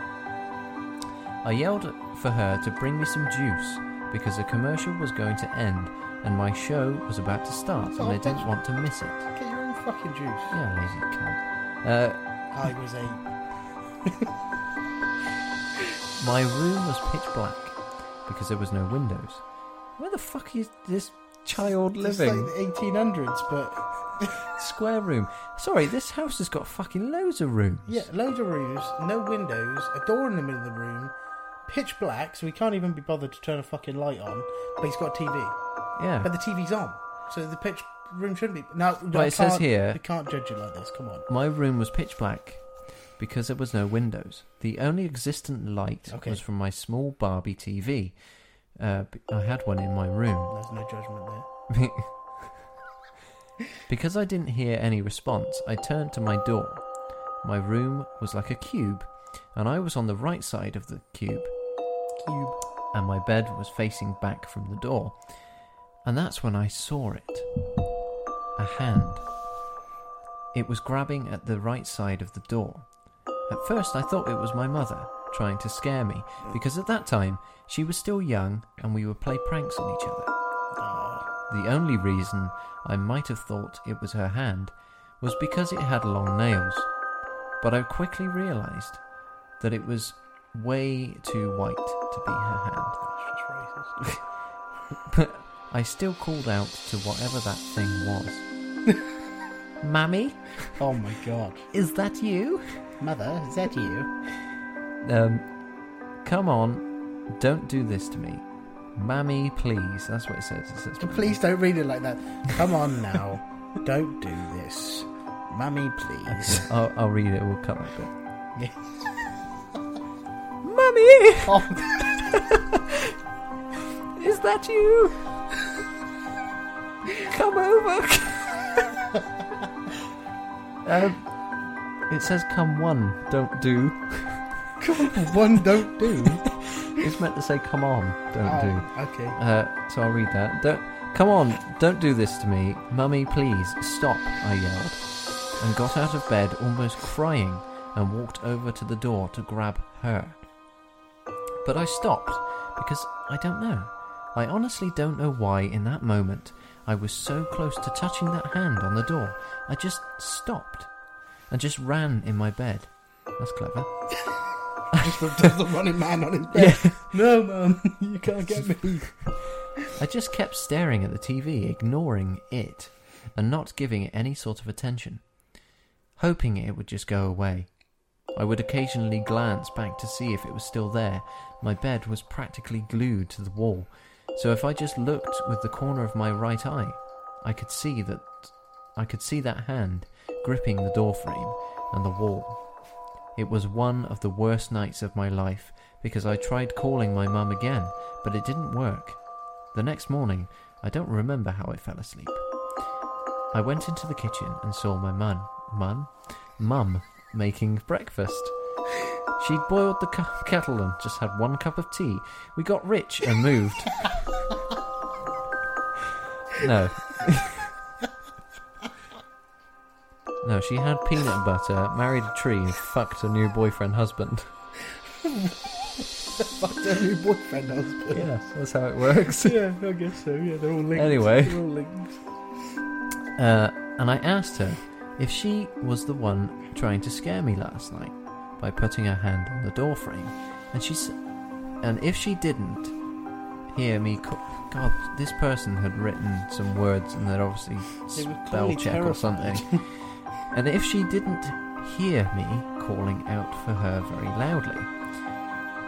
I yelled for her to bring me some juice because the commercial was going to end and my show was about to start and I didn't want to miss it. Get your own fucking juice. Yeah, lazy cunt. Uh, I was a. my room was pitch black because there was no windows. Where the fuck is this child living? It's like the 1800s, but Square room. Sorry, this house has got fucking loads of rooms. yeah, loads of rooms, no windows, a door in the middle of the room, pitch black, so we can't even be bothered to turn a fucking light on. But he's got a TV, Yeah. but the TV's on, so the pitch room shouldn't be. No, Well, I it says here- we can't judge it like this. Come on. My room was pitch black because there was no windows. The only existent light Okay. was from my small Barbie TV. Uh, I had one in my room. There's no judgment there. because I didn't hear any response, I turned to my door. My room was like a cube, and I was on the right side of the cube, Cube. and my bed was facing back from the door. And that's when I saw it a hand. It was grabbing at the right side of the door. At first, I thought it was my mother trying to scare me, because at that time she was still young and we would play pranks on each other. The only reason I might have thought it was her hand was because it had long nails, but I quickly realised that it was way too white to be her hand. that's just racist. But I still called out to whatever that thing was. Mammy, oh my god. is that you? Mother, is that you? Um, come on, don't do this to me. Mammy, please. That's what it says. It says Please don't read it like that. Come on now. don't do this. Mammy, please. I'll, I'll read it. We'll cut that bit. Mummy, Oh, is that you? Come over. um, it says come one, don't do. come one don't do. It's meant to say come on, don't do. Oh, okay. Uh, so I'll read that. Don't come on, don't do this to me, mummy. Please stop! I yelled, and got out of bed almost crying, and walked over to the door to grab her. But I stopped because I don't know. I honestly don't know why. In that moment, I was so close to touching that hand on the door. I just stopped and just ran in my bed. That's clever. Just looked at the running man on his bed. No, mum, you can't get me. I just kept staring at the TV, ignoring it, and not giving it any sort of attention, hoping it would just go away. I would occasionally glance back to see if it was still there. My bed was practically glued to the wall, so if I just looked with the corner of my right eye, I could see that I could see that hand gripping the doorframe and the wall. It was one of the worst nights of my life because I tried calling my mum again, but it didn't work. The next morning, I don't remember how I fell asleep. I went into the kitchen and saw my mum, mum, mum making breakfast. She'd boiled the cu- kettle and just had one cup of tea. We got rich and moved. No. no, she had peanut butter, married a tree, and fucked her new boyfriend husband. Fuck their new boyfriend husband. Yes, that's how it works. Yeah, I guess so. Yeah, they're all linked. Anyway. They're all linked. Uh, and I asked her if she was the one trying to scare me last night by putting her hand on the door frame, and she said, and if she didn't hear me, God, this person had written some words and they'd obviously They were spell check or terrified. something. and if she didn't hear me calling out for her very loudly,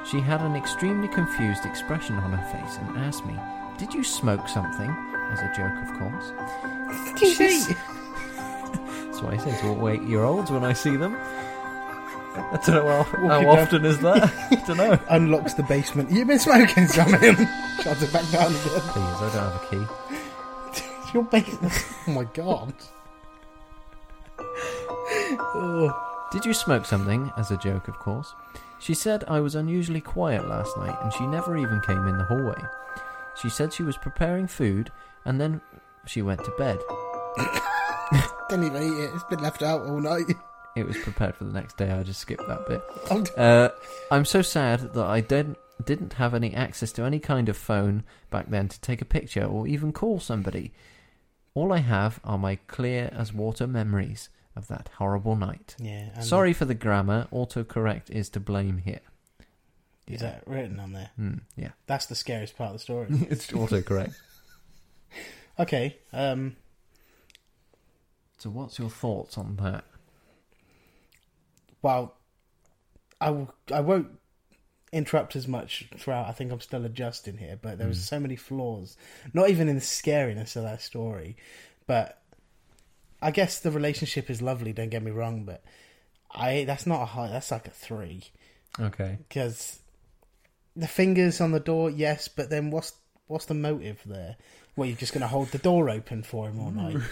she had an extremely confused expression on her face and asked me, "Did you smoke something?" As a joke, of course. She's- That's what I say to all eight-year-olds when I see them. I don't know how, how Walking down- often is that. I don't know. Unlocks the basement. You've been smoking something. Shuts it back down again. Please, I don't have a key. It's your basement. Oh my god. Oh, Did you smoke something? As a joke, of course. She said I was unusually quiet last night and she never even came in the hallway. She said she was preparing food and then she went to bed. didn't even eat it. It's been left out all night. It was prepared for the next day, I just skipped that bit. Oh, Uh, I'm so sad that I didn't, didn't have any access to any kind of phone back then to take a picture or even call somebody. All I have are my clear as water memories of that horrible night. Yeah. Sorry for the grammar, autocorrect is to blame here. Is that written on there? Hmm, yeah. That's the scariest part of the story. it's autocorrect. okay. Um. So, what's your thoughts on that? Well, I will. I won't interrupt as much throughout. I think I'm still adjusting here, but there was Mm. so many flaws. Not even in the scariness of that story, but I guess the relationship is lovely. Don't get me wrong, but I that's not a high. That's like a three Okay. because the fingers on the door, yes, but then what's what's the motive there? Well, you're just going to hold the door open for him all mm. night.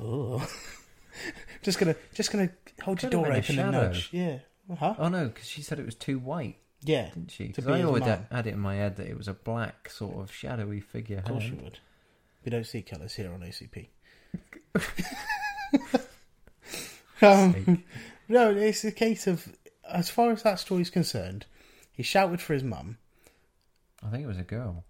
oh. just gonna just gonna hold your Could have door been a open and shadow. nudge. Yeah. Huh? Oh no, because she said it was too white, Yeah. didn't she? To Because be I his always mum. had, had it in my head that it was a black, sort of shadowy figure. Of course you would. We don't see colours here on ACP. Um, no, it's a case of, as far as that story is concerned, he shouted for his mum. I think it was a girl.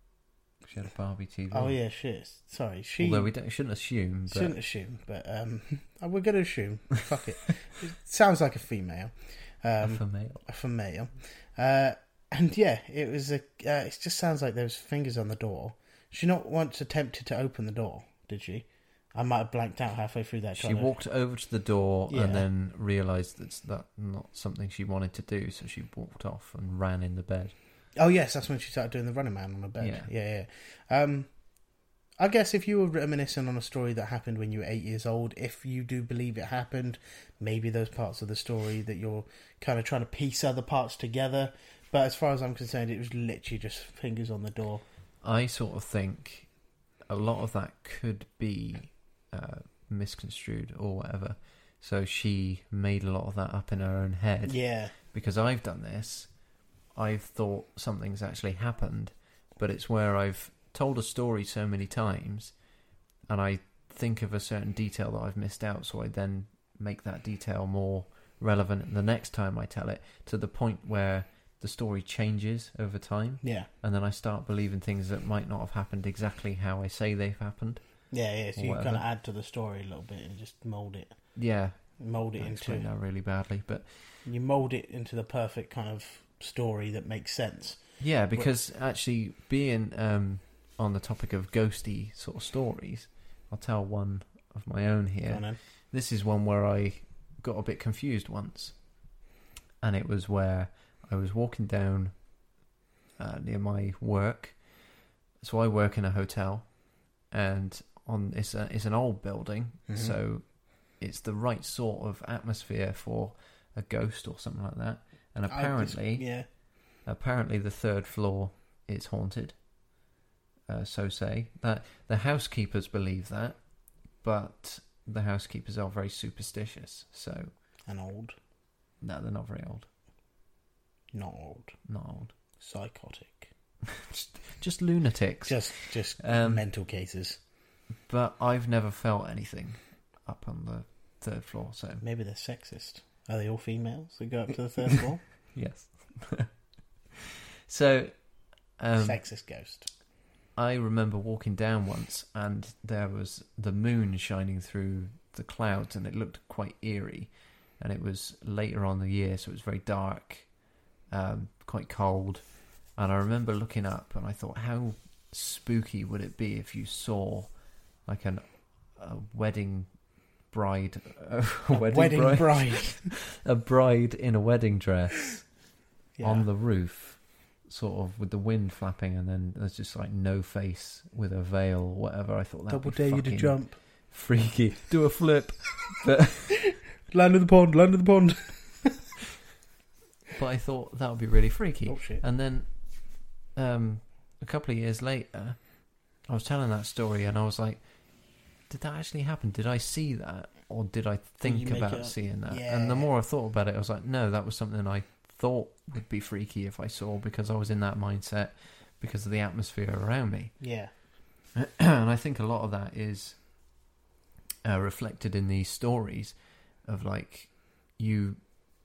She had a Barbie TV. Oh yeah, shit. Sorry, she Although we don't, shouldn't assume, but shouldn't assume, but um, we're going to assume. Fuck it. it. Sounds like a female. Um, for male. a female. Uh, and yeah, it was a. Uh, it just sounds like there was fingers on the door. She not once attempted to open the door, did she? I might have blanked out halfway through that. She walked over to the door Yeah. and then realised that's that not something she wanted to do, so she walked off and ran in the bed. Oh yes, that's when she started doing the running man on the bed. Yeah. yeah, yeah. Um, I guess if you were reminiscing on a story that happened when you were eight years old, if you do believe it happened, maybe those parts of the story that you're kind of trying to piece other parts together. But as far as I'm concerned, it was literally just fingers on the door. I sort of think a lot of that could be uh, misconstrued or whatever. So she made a lot of that up in her own head. Yeah, Because I've done this, I've thought something's actually happened, but it's where I've told a story so many times and I think of a certain detail that I've missed out, so I then make that detail more relevant the next time I tell it to the point where the story changes over time yeah, and then I start believing things that might not have happened exactly how I say they've happened. Yeah, yeah. So you kind of add to the story a little bit and just mold it, Yeah, mold it I into that really badly, but you mold it into the perfect kind of story that makes sense. yeah, because actually being um, on the topic of ghosty sort of stories, I'll tell one of my own here. on. This is one where I got a bit confused once, and it was where I was walking down uh, near my work. So I work in a hotel, and on it's a, it's an old building, Mhm. so it's the right sort of atmosphere for a ghost or something like that. And I just- apparently, yeah, apparently the third floor is haunted. Uh, so say that the housekeepers believe that, but the housekeepers are very superstitious. So and old, no, they're not very old. not old, Not old. psychotic, Just lunatics. just just Um, mental cases. But I've never felt anything up on the third floor. So Maybe they're sexist. Are they all females that go up to the third floor? yes. so um, Sexist ghost. I remember walking down once, and there was the moon shining through the clouds, and it looked quite eerie. And it was later on in the year, so it was very dark, um, quite cold. And I remember looking up, and I thought, how spooky would it be if you saw like an a wedding bride, a wedding, Wedding bride, bride. a bride in a wedding dress Yeah. on the roof, sort of with the wind flapping, and then there's just like no face with a veil or whatever. I thought that Double dare you to jump. freaky. Do a flip, but Land of the pond, land of the pond. but I thought that would be really freaky. Oh shit. And then, um, a couple of years later, I was telling that story, and I was like, "Did that actually happen? Did I see that, or did I think about seeing that?" Yeah. And the more I thought about it, I was like, "No, that was something I thought would be freaky if I saw because I was in that mindset because of the atmosphere around me." Yeah. and I think a lot of that is uh, reflected in these stories of like you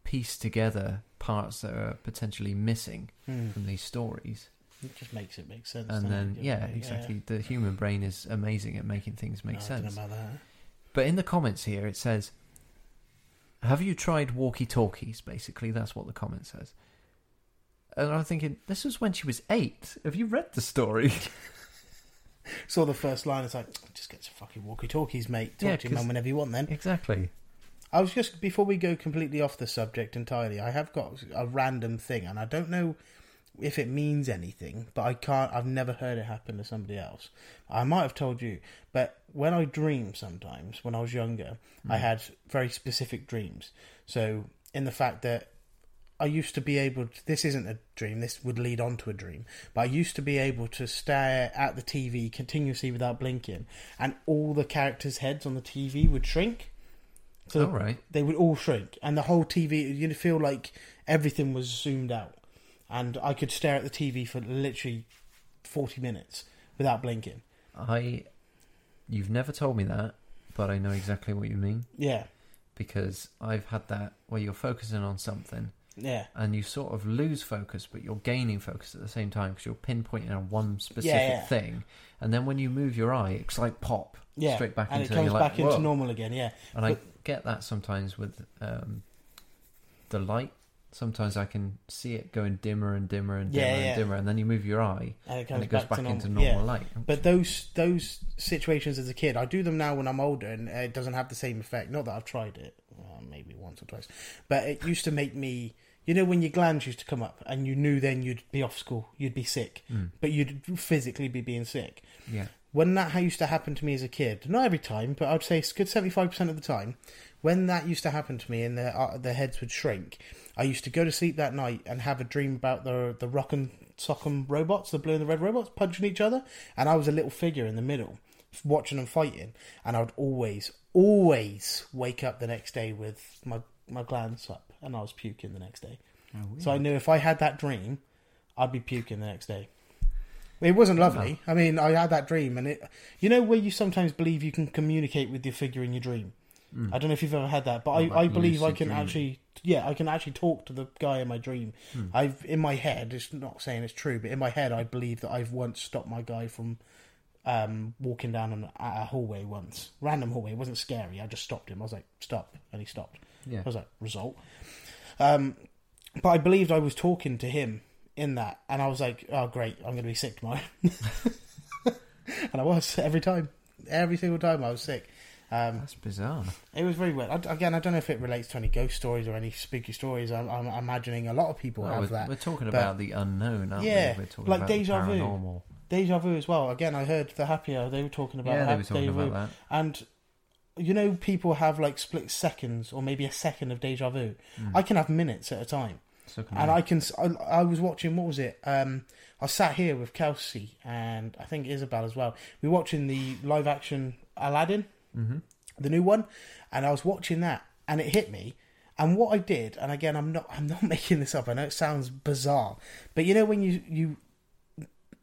piece together parts that are potentially missing Hmm. from these stories, It just makes it make sense. and then it? yeah, exactly. The human brain is amazing at making things make No, I don't know sense. But in the comments here, it says, "Have you tried walkie-talkies?" Basically, that's what the comment says. And I'm thinking, this was when she was eight. Have you read the story? Saw the first line. It's like, just get some fucking walkie talkies, mate. Talk Yeah, to your mum whenever you want. Then exactly. I was just before we go completely off the subject entirely. I have got a random thing, and I don't know if it means anything, but I can't. I've never heard it happen to somebody else. I might have told you, but when I dream sometimes, when I was younger, I hmm. had very specific dreams. So in the fact that I used to be able to, this isn't a dream, this would lead on to a dream, but I used to be able to stare at the TV continuously without blinking, and all the characters' heads on the TV would shrink. So All right. they would all shrink, and the whole TV, you'd feel like everything was zoomed out. And I could stare at the TV for literally 40 minutes without blinking. I, you've never told me that, but I know exactly what you mean Yeah, because I've had that where you're focusing on something yeah. and you sort of lose focus, but you're gaining focus at the same time because you're pinpointing on one specific yeah. thing, and then when you move your eye, it's like pop Yeah, straight back and it into. comes you're like, back into normal again. Yeah, And I get that sometimes with um, the light. Sometimes I can see it going dimmer and dimmer and dimmer Yeah, and dimmer, and then you move your eye, and it and it goes back, back, normal. into normal yeah. light. But those those situations as a kid, I do them now when I'm older, and it doesn't have the same effect. Not that I've tried it, well, maybe once or twice, but it used to make me. You know, when your glands used to come up, and you knew then you'd be off school, you'd be sick, Mm. but you'd physically be being sick. Yeah, when that used to happen to me as a kid, not every time, but I'd say it's a good seventy five percent of the time, when that used to happen to me and their uh, their heads would shrink, I used to go to sleep that night and have a dream about the the rock'em sock'em robots, the blue and the red robots punching each other, and I was a little figure in the middle watching them fighting, and I would always always wake up the next day with my my glands up, and I was puking the next day. Oh, so I knew if I had that dream, I'd be puking the next day. It wasn't lovely. I mean, I had that dream, and it. You know where you sometimes believe you can communicate with your figure in your dream. I don't know if you've ever had that, but I, I believe I can dreaming? actually, yeah, I can actually talk to the guy in my dream. Hmm. I've in my head. It's not saying it's true, but in my head, I believe that I've once stopped my guy from um, walking down an, a hallway once, random hallway. It wasn't scary. I just stopped him. I was like, "Stop," and he stopped. yeah. I was like, result. Um, but I believed I was talking to him in that, and I was like, oh, great, I'm going to be sick tomorrow. and I was every time. Every single time I was sick. Um, That's bizarre. it was very weird. I, again, I don't know if it relates to any ghost stories or any spooky stories. I'm, I'm imagining a lot of people Well, have we're, that. we're talking about the unknown, aren't Yeah, we? We're talking like about deja vu. Deja vu as well. Again, I heard the happier they were talking about Yeah, they were talking deja vu. about that. And you know, people have like split seconds or maybe a second of deja vu. Mm. I can have minutes at a time. So can and I. I can. I, I was watching. What was it? Um, I sat here with Kelsey and I think Isabel as well. We were watching the live action Aladdin, hmm the new one, and I was watching that, and it hit me. And what I did, and again, I'm not. I'm not making this up. I know it sounds bizarre, but you know when you you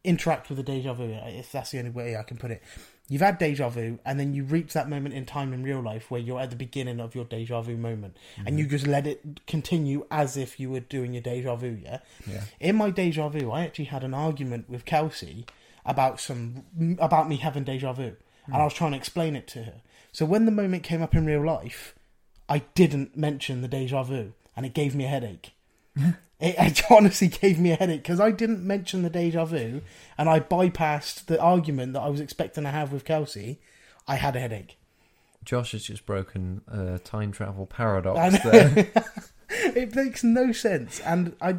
interact with the deja vu, if that's the only way I can put it. You've had deja vu, and then you reach that moment in time in real life where you're at the beginning of your deja vu moment, and you just let it continue as if you were doing your deja vu. Yeah. Yeah. In my deja vu, I actually had an argument with Kelsey about some about me having deja vu, and I was trying to explain it to her. So when the moment came up in real life, I didn't mention the deja vu, and it gave me a headache. it, it honestly gave me a headache because I didn't mention the deja vu, and I bypassed the argument that I was expecting to have with Kelsey. I had a headache. Josh has just broken a time travel paradox there. it makes no sense, and I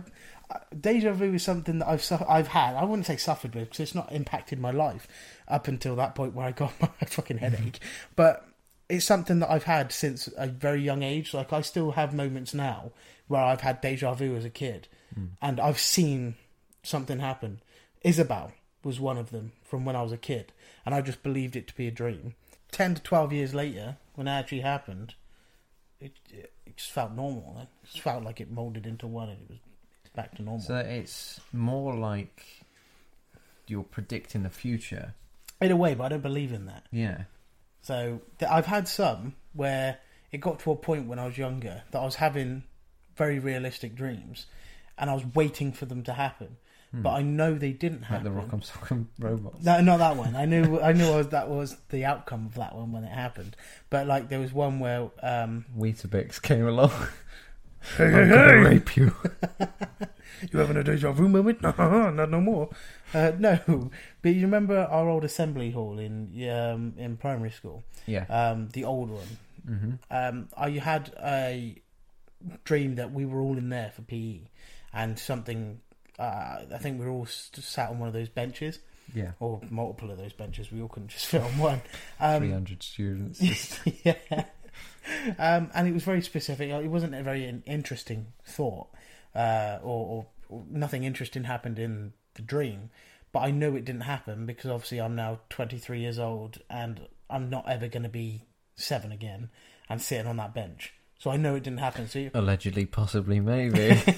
deja vu is something that I've su- I've had. I wouldn't say suffered with because it's not impacted my life up until that point where I got my fucking headache. But it's something that I've had since a very young age. Like I still have moments now where I've had deja vu as a kid, hmm. and I've seen something happen. Isabel was one of them from when I was a kid, and I just believed it to be a dream. Ten to twelve years later, when it actually happened, it, it just felt normal. It just felt like it molded into one, and it was back to normal. so it's more like you're predicting the future. in a way, but I don't believe in that. Yeah. So th- I've had some where it got to a point when I was younger that I was having very realistic dreams, and I was waiting for them to happen. But I know they didn't happen. Like the. Rock'em Sock'em robots. No, not that one. I knew I knew I was, that was the outcome of that one when it happened. But like there was one where um, Weetabix came along. hey, I'm gonna rape you. you having a deja vu moment? Not no more. Uh, no, but you remember our old assembly hall in um, in primary school, Yeah. um, the old one. hmm Um, I had a dream that we were all in there for PE, and something. Uh, I think we were all sat on one of those benches, Yeah. or multiple of those benches. We all couldn't just fit on one. Um, 300 students. Just, yeah. Um, and it was very specific. It wasn't a very interesting thought, uh, or, or, nothing interesting happened in the dream. But I know it didn't happen because obviously I'm now 23 years old and I'm not ever going to be seven again and sitting on that bench. So I know it didn't happen. So you- allegedly, possibly, maybe.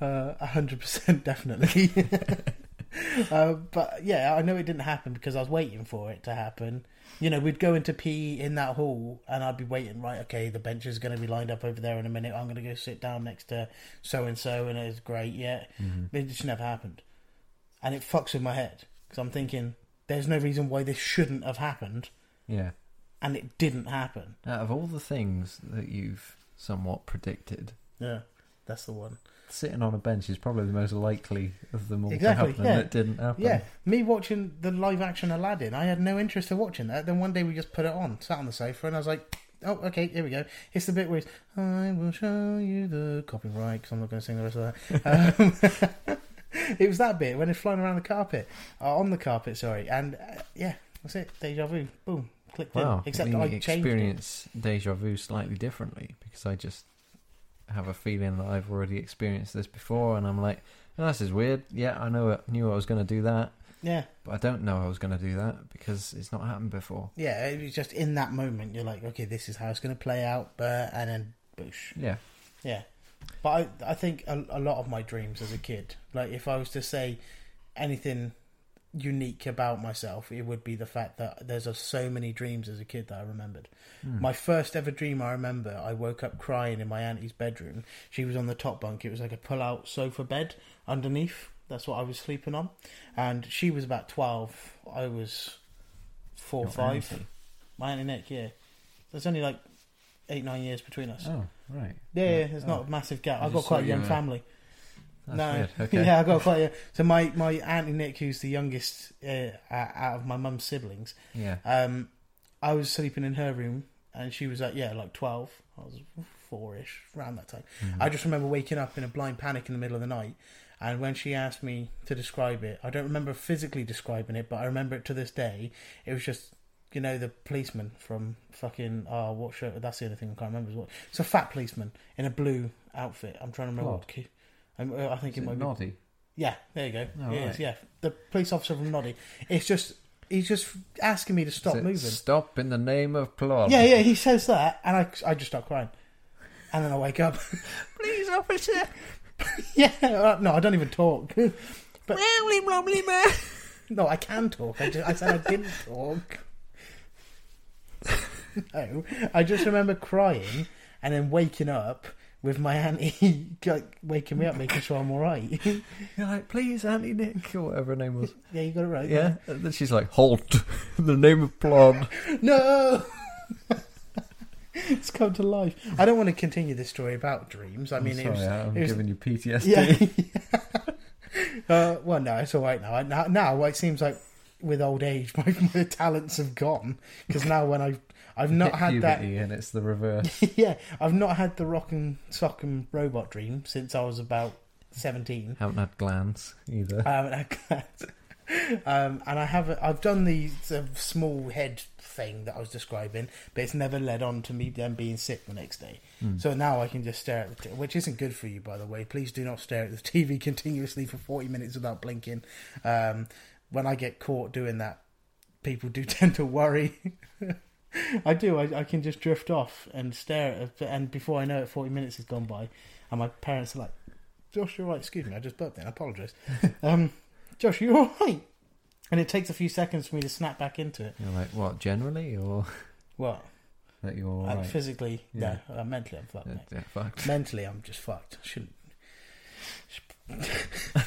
Uh, a hundred percent, definitely. uh, but yeah, I know it didn't happen because I was waiting for it to happen. You know, we'd go into PE in that hall, and I'd be waiting. Right, okay, the bench is going to be lined up over there in a minute. I'm going to go sit down next to so and so, and it's great. Yeah, but it just never happened, and it fucks with my head because I'm thinking there's no reason why this shouldn't have happened, yeah. and it didn't happen. Out of all the things that you've somewhat predicted, Yeah, that's the one. Sitting on a bench is probably the most likely of them all Exactly, to happen. yeah. And it didn't happen. Yeah, me watching the live action Aladdin, I had no interest in watching that. Then one day we just put it on, sat on the sofa, and I was like, "Oh, okay, here we go." It's the bit where it's, "I will show you the copyright," because I'm not going to sing the rest of that. Um, it was that bit when it's flying around the carpet, uh, on the carpet, sorry, and uh, yeah, that's it. Deja vu, boom, clicked Wow. in. Except we I changed it. experience deja vu slightly differently because I just have a feeling that I've already experienced this before, and I'm like, oh, "This is weird." Yeah, I know. It, knew I was going to do that, Yeah, but I don't know I was going to do that because it's not happened before. yeah. It was just in that moment. You're like, okay, this is how it's going to play out, but and then boosh. Yeah. Yeah, but I I think a, a lot of my dreams as a kid, like if I was to say anything unique about myself, it would be the fact that there's a, so many dreams as a kid that I remembered. Hmm. My first ever dream I remember, I woke up crying in my auntie's bedroom. She was on the top bunk. It was like a pull-out sofa bed underneath. That's what I was sleeping on, and she was about twelve. I was four, five. My auntie Nick, yeah. There's only like eight, nine years between us. Oh, right. Yeah, yeah, there's not Oh. a massive gap. I've got quite a you young were- family. That's no. Okay. yeah, I got quite a. So my my auntie Nick, who's the youngest uh, out of my mum's siblings, Yeah. um, I was sleeping in her room, and she was like, yeah, like twelve. I was four-ish around that time. Mhm. I just remember waking up in a blind panic in the middle of the night, and when she asked me to describe it, I don't remember physically describing it, but I remember it to this day. It was just. You know the policeman from fucking oh what shirt? That's the only thing I can't remember. Is what it's a fat policeman in a blue outfit. I'm trying to remember what. ki- Uh, I think Is it it might be Noddy? yeah, there you go. Oh, It is, right. yeah. The police officer from Noddy. It's just he's just asking me to stop Is moving. Stop in the name of Plod. Yeah, yeah. He says that, and I, I just start crying, and then I wake up. Please, officer. yeah, uh, no, I don't even talk. but no, I can talk. I, just, I said I didn't talk. no, I just remember crying and then waking up with my auntie like, waking me up, making sure I'm all right. You're like, please, Auntie Nick, or whatever her name was. yeah, you got it right. Yeah. And then she's like, halt. In the name of Plod. No. it's come to life. I don't want to continue this story about dreams. I mean, I'm it was, I'm it was giving you PTSD. yeah. uh, well, no, it's all right now. Now, now it seems like with old age, my, my talents have gone because now when I I've not had that. And it's the reverse. yeah, I've not had the rock and sock and robot dream since I was about seventeen. Haven't had glands either. I haven't had that. Um, and I have I've done the uh, small head thing that I was describing, but it's never led on to me then being sick the next day. Hmm. So now I can just stare at the t- which isn't good for you, by the way. Please do not stare at the TV continuously for forty minutes without blinking. Um, when I get caught doing that, people do tend to worry. I do. I, I can just drift off and stare at it, and before I know it, forty minutes has gone by, and my parents are like, "Josh, you're right. Excuse me, I just burped. Then I apologise." um, Josh, you're all right. And it takes a few seconds for me to snap back into it. You're like, what, generally? Or What? that you're Uh, alright? physically, Yeah. no. Uh, mentally, I'm fucked. Yeah, fucked. Mentally, I'm just fucked. I shouldn't.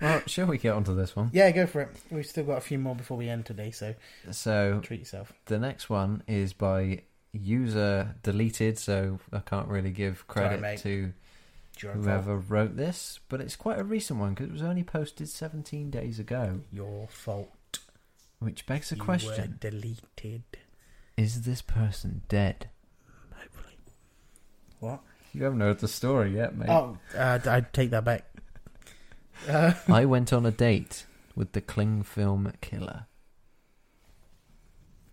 Well, shall we get onto this one? Yeah, go for it. We've still got a few more before we end today, so So treat yourself. the next one is by user deleted, so I can't really give credit mate. to It's your fault. whoever wrote this, but it's quite a recent one because it was only posted 17 days ago, Your fault. which begs a You question: were deleted. Is this person dead? Hopefully. What? You haven't heard the story yet, mate. Oh, uh, I'd take that back. Uh, I went on a date with the cling film killer.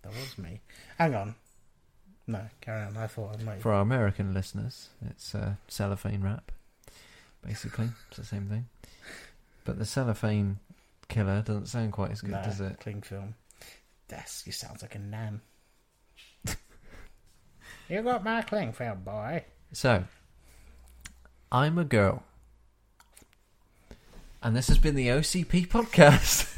that was me. Hang on. No, carry on. I thought I might. For our American listeners, it's uh, cellophane wrap. Basically, it's the same thing. But the cellophane killer doesn't sound quite as good, no, does it? Cling film. That's you sounds like a nan. you got my cling film, boy. So, I'm a girl. And this has been the OCP podcast.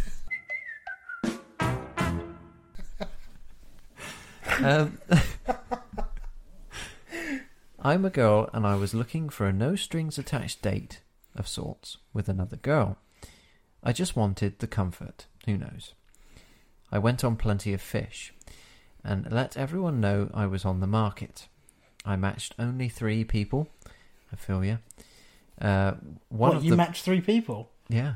um, I'm a girl and I was looking for a no strings attached date of sorts with another girl. I just wanted the comfort. Who knows? I went on plenty of fish and let everyone know I was on the market. I matched only three people. I feel you. Uh, one what, of you the matched three people? yeah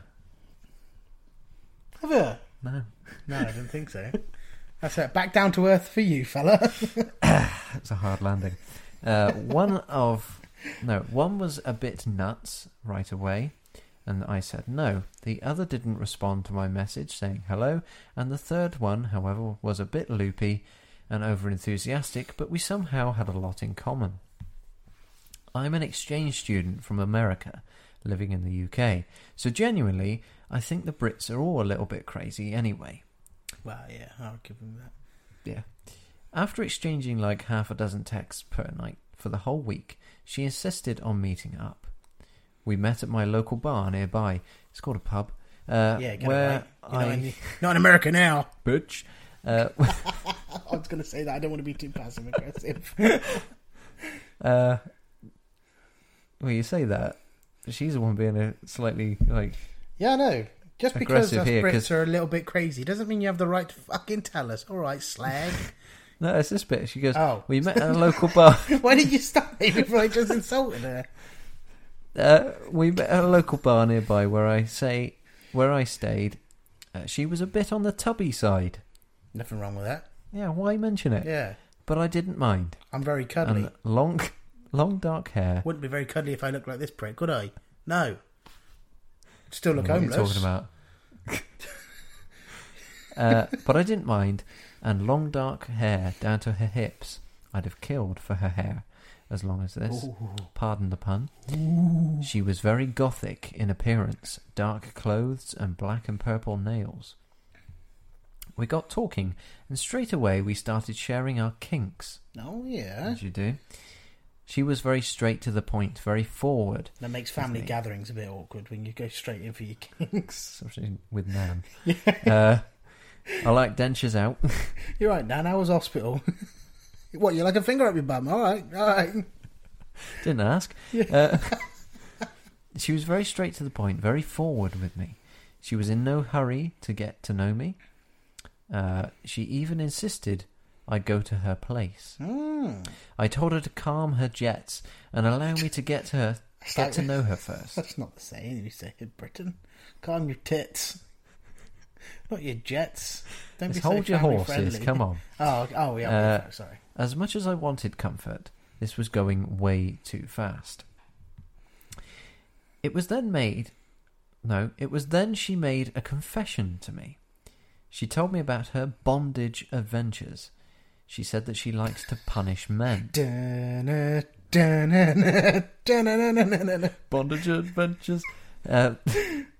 Have you? no No, I didn't think so. That's it. Back down to earth for you, fella. it's a hard landing. Uh, one of no one was a bit nuts right away, and I said no. The other didn't respond to my message saying hello, and the third one, however, was a bit loopy and over enthusiastic, but we somehow had a lot in common. I'm an exchange student from America living in the UK, so genuinely, I think the Brits are all a little bit crazy anyway. well, yeah, I'll give him that. Yeah. After exchanging like half a dozen texts per night for the whole week, she insisted on meeting up. We met at my local bar nearby. It's called a pub. Uh, Yeah, where right. I not, in, not in America now. bitch. Uh, I was going to say that. I don't want to be too passive aggressive. uh, well, you say that. She's the one being a slightly like. yeah, I know. Just because Aggressive us here, Brits 'cause- are a little bit crazy doesn't mean you have the right to fucking tell us. All right, slag. No, it's this bit. She goes. Oh. We met at a local bar. Why did you stop me before I just insulted her? Uh, we met at a local bar nearby where I say where I stayed. Uh, she was a bit on the tubby side. Nothing wrong with that. Yeah, why mention it? Yeah, But I didn't mind. I'm very cuddly. And long, long dark hair. Wouldn't be very cuddly if I looked like this prick, would I? No. Still look homeless. What are you talking about? uh, but I didn't mind, and long dark hair down to her hips. I'd have killed for her hair, as long as this. Ooh. Pardon the pun. She was very gothic in appearance, dark clothes and black and purple nails. We got talking, and straight away we started sharing our kinks. Oh yeah. as you do. She was very straight to the point, very forward, That makes family gatherings a bit awkward when you go straight in for your kinks. especially with Nan. Uh, I like dentures out. You're right, Nan. How was hospital? what, you like a finger up your bum? All right, all right. Didn't ask. Uh, she was very straight to the point, very forward with me. She was in no hurry to get to know me. Uh, she even insisted I go to her place. Mm. I told her to calm her jets and allow me to get to her, get to know her first. That's not the saying you say in Britain. Calm your tits. Not your jets. Don't Just be so your horses. friendly. Come on. Oh, oh yeah. Uh, sorry. As much as I wanted comfort, this was going way too fast. It was then made. No, it was then she made a confession to me. She told me about her bondage adventures. She said that she likes to punish men. Bondage adventures? Uh,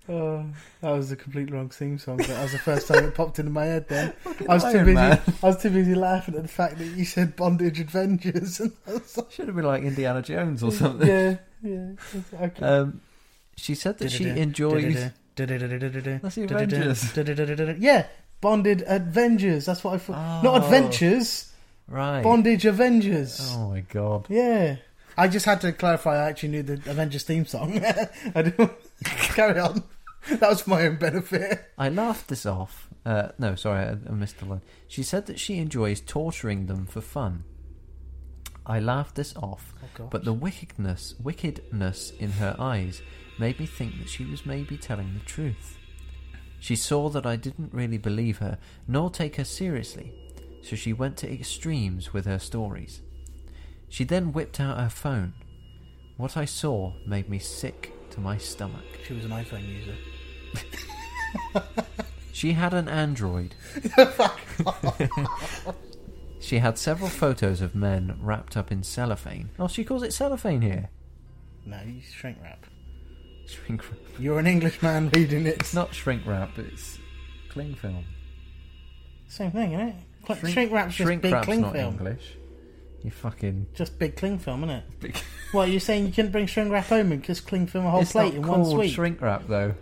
Oh, that was the complete wrong theme song, but that was the first time it popped into my head. Then I was too busy. Man. I was too busy laughing at the fact that you said bondage adventures. And I like, should have been like Indiana Jones or something. yeah, yeah. Okay. Um, she said that she enjoys. That's the Avengers. Yeah, bonded Avengers. That's what I thought. Not Oh. adventures. Right. Bondage Avengers. Oh my god. Yeah. I just had to clarify. I actually knew the Avengers theme song. I do. Carry on. That was my own benefit. I laughed this off. Uh, no, sorry, I, I missed the line. She said that she enjoys torturing them for fun. I laughed this off, Oh, but the wickedness, wickedness in her eyes made me think that she was maybe telling the truth. She saw that I didn't really believe her, nor take her seriously, so she went to extremes with her stories. She then whipped out her phone. What I saw made me sick to my stomach. She was an iPhone user. She had an Android. she had several photos of men wrapped up in cellophane. Oh, she calls it cellophane here. No, you shrink wrap. Shrink. Wrap. You're an Englishman reading it. It's not shrink wrap. It's cling film. Same thing, isn't it? Cl- Shrink- shrink, wrap's just Shrink big wrap's cling not film. English. You fucking. Just big cling film, isn't it? Big- What, you're saying you couldn't bring shrink wrap home and just cling film a whole it's plate not in one called sweep? shrink wrap though.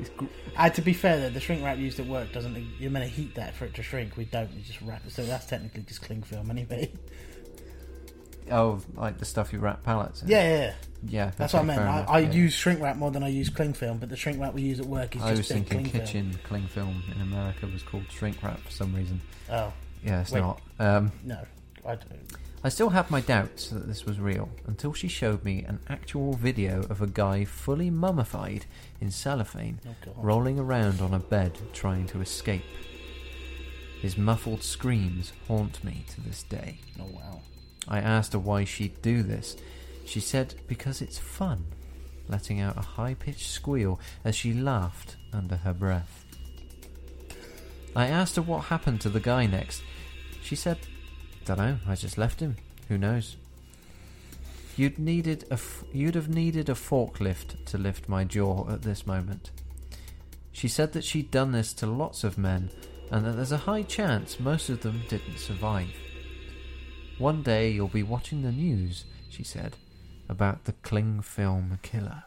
It's gr- Uh, to be fair, though, the shrink wrap used at work doesn't. You're meant to heat that for it to shrink. We don't. We just wrap it. So that's technically just cling film anyway. oh, like the stuff you wrap pallets in. Yeah, yeah, yeah. yeah. That's okay, what I meant. I, I yeah. use shrink wrap more than I use cling film, but the shrink wrap we use at work is I just was thinking cling kitchen cling film in America was called shrink wrap for some reason. Oh Yeah, it's Wait. not. Um, no, I don't. I still have my doubts that this was real until she showed me an actual video of a guy fully mummified in cellophane Oh rolling around on a bed trying to escape. His muffled screams haunt me to this day. Oh wow. I asked her why she'd do this. She said because it's fun, letting out a high pitched squeal as she laughed under her breath. I asked her what happened to the guy next. She said, Dunno, I just left him. Who knows? You'd needed a f- you'd have needed a forklift to lift my jaw at this moment. She said that she'd done this to lots of men and that there's a high chance most of them didn't survive. One day you'll be watching the news, she said, about the cling film killer.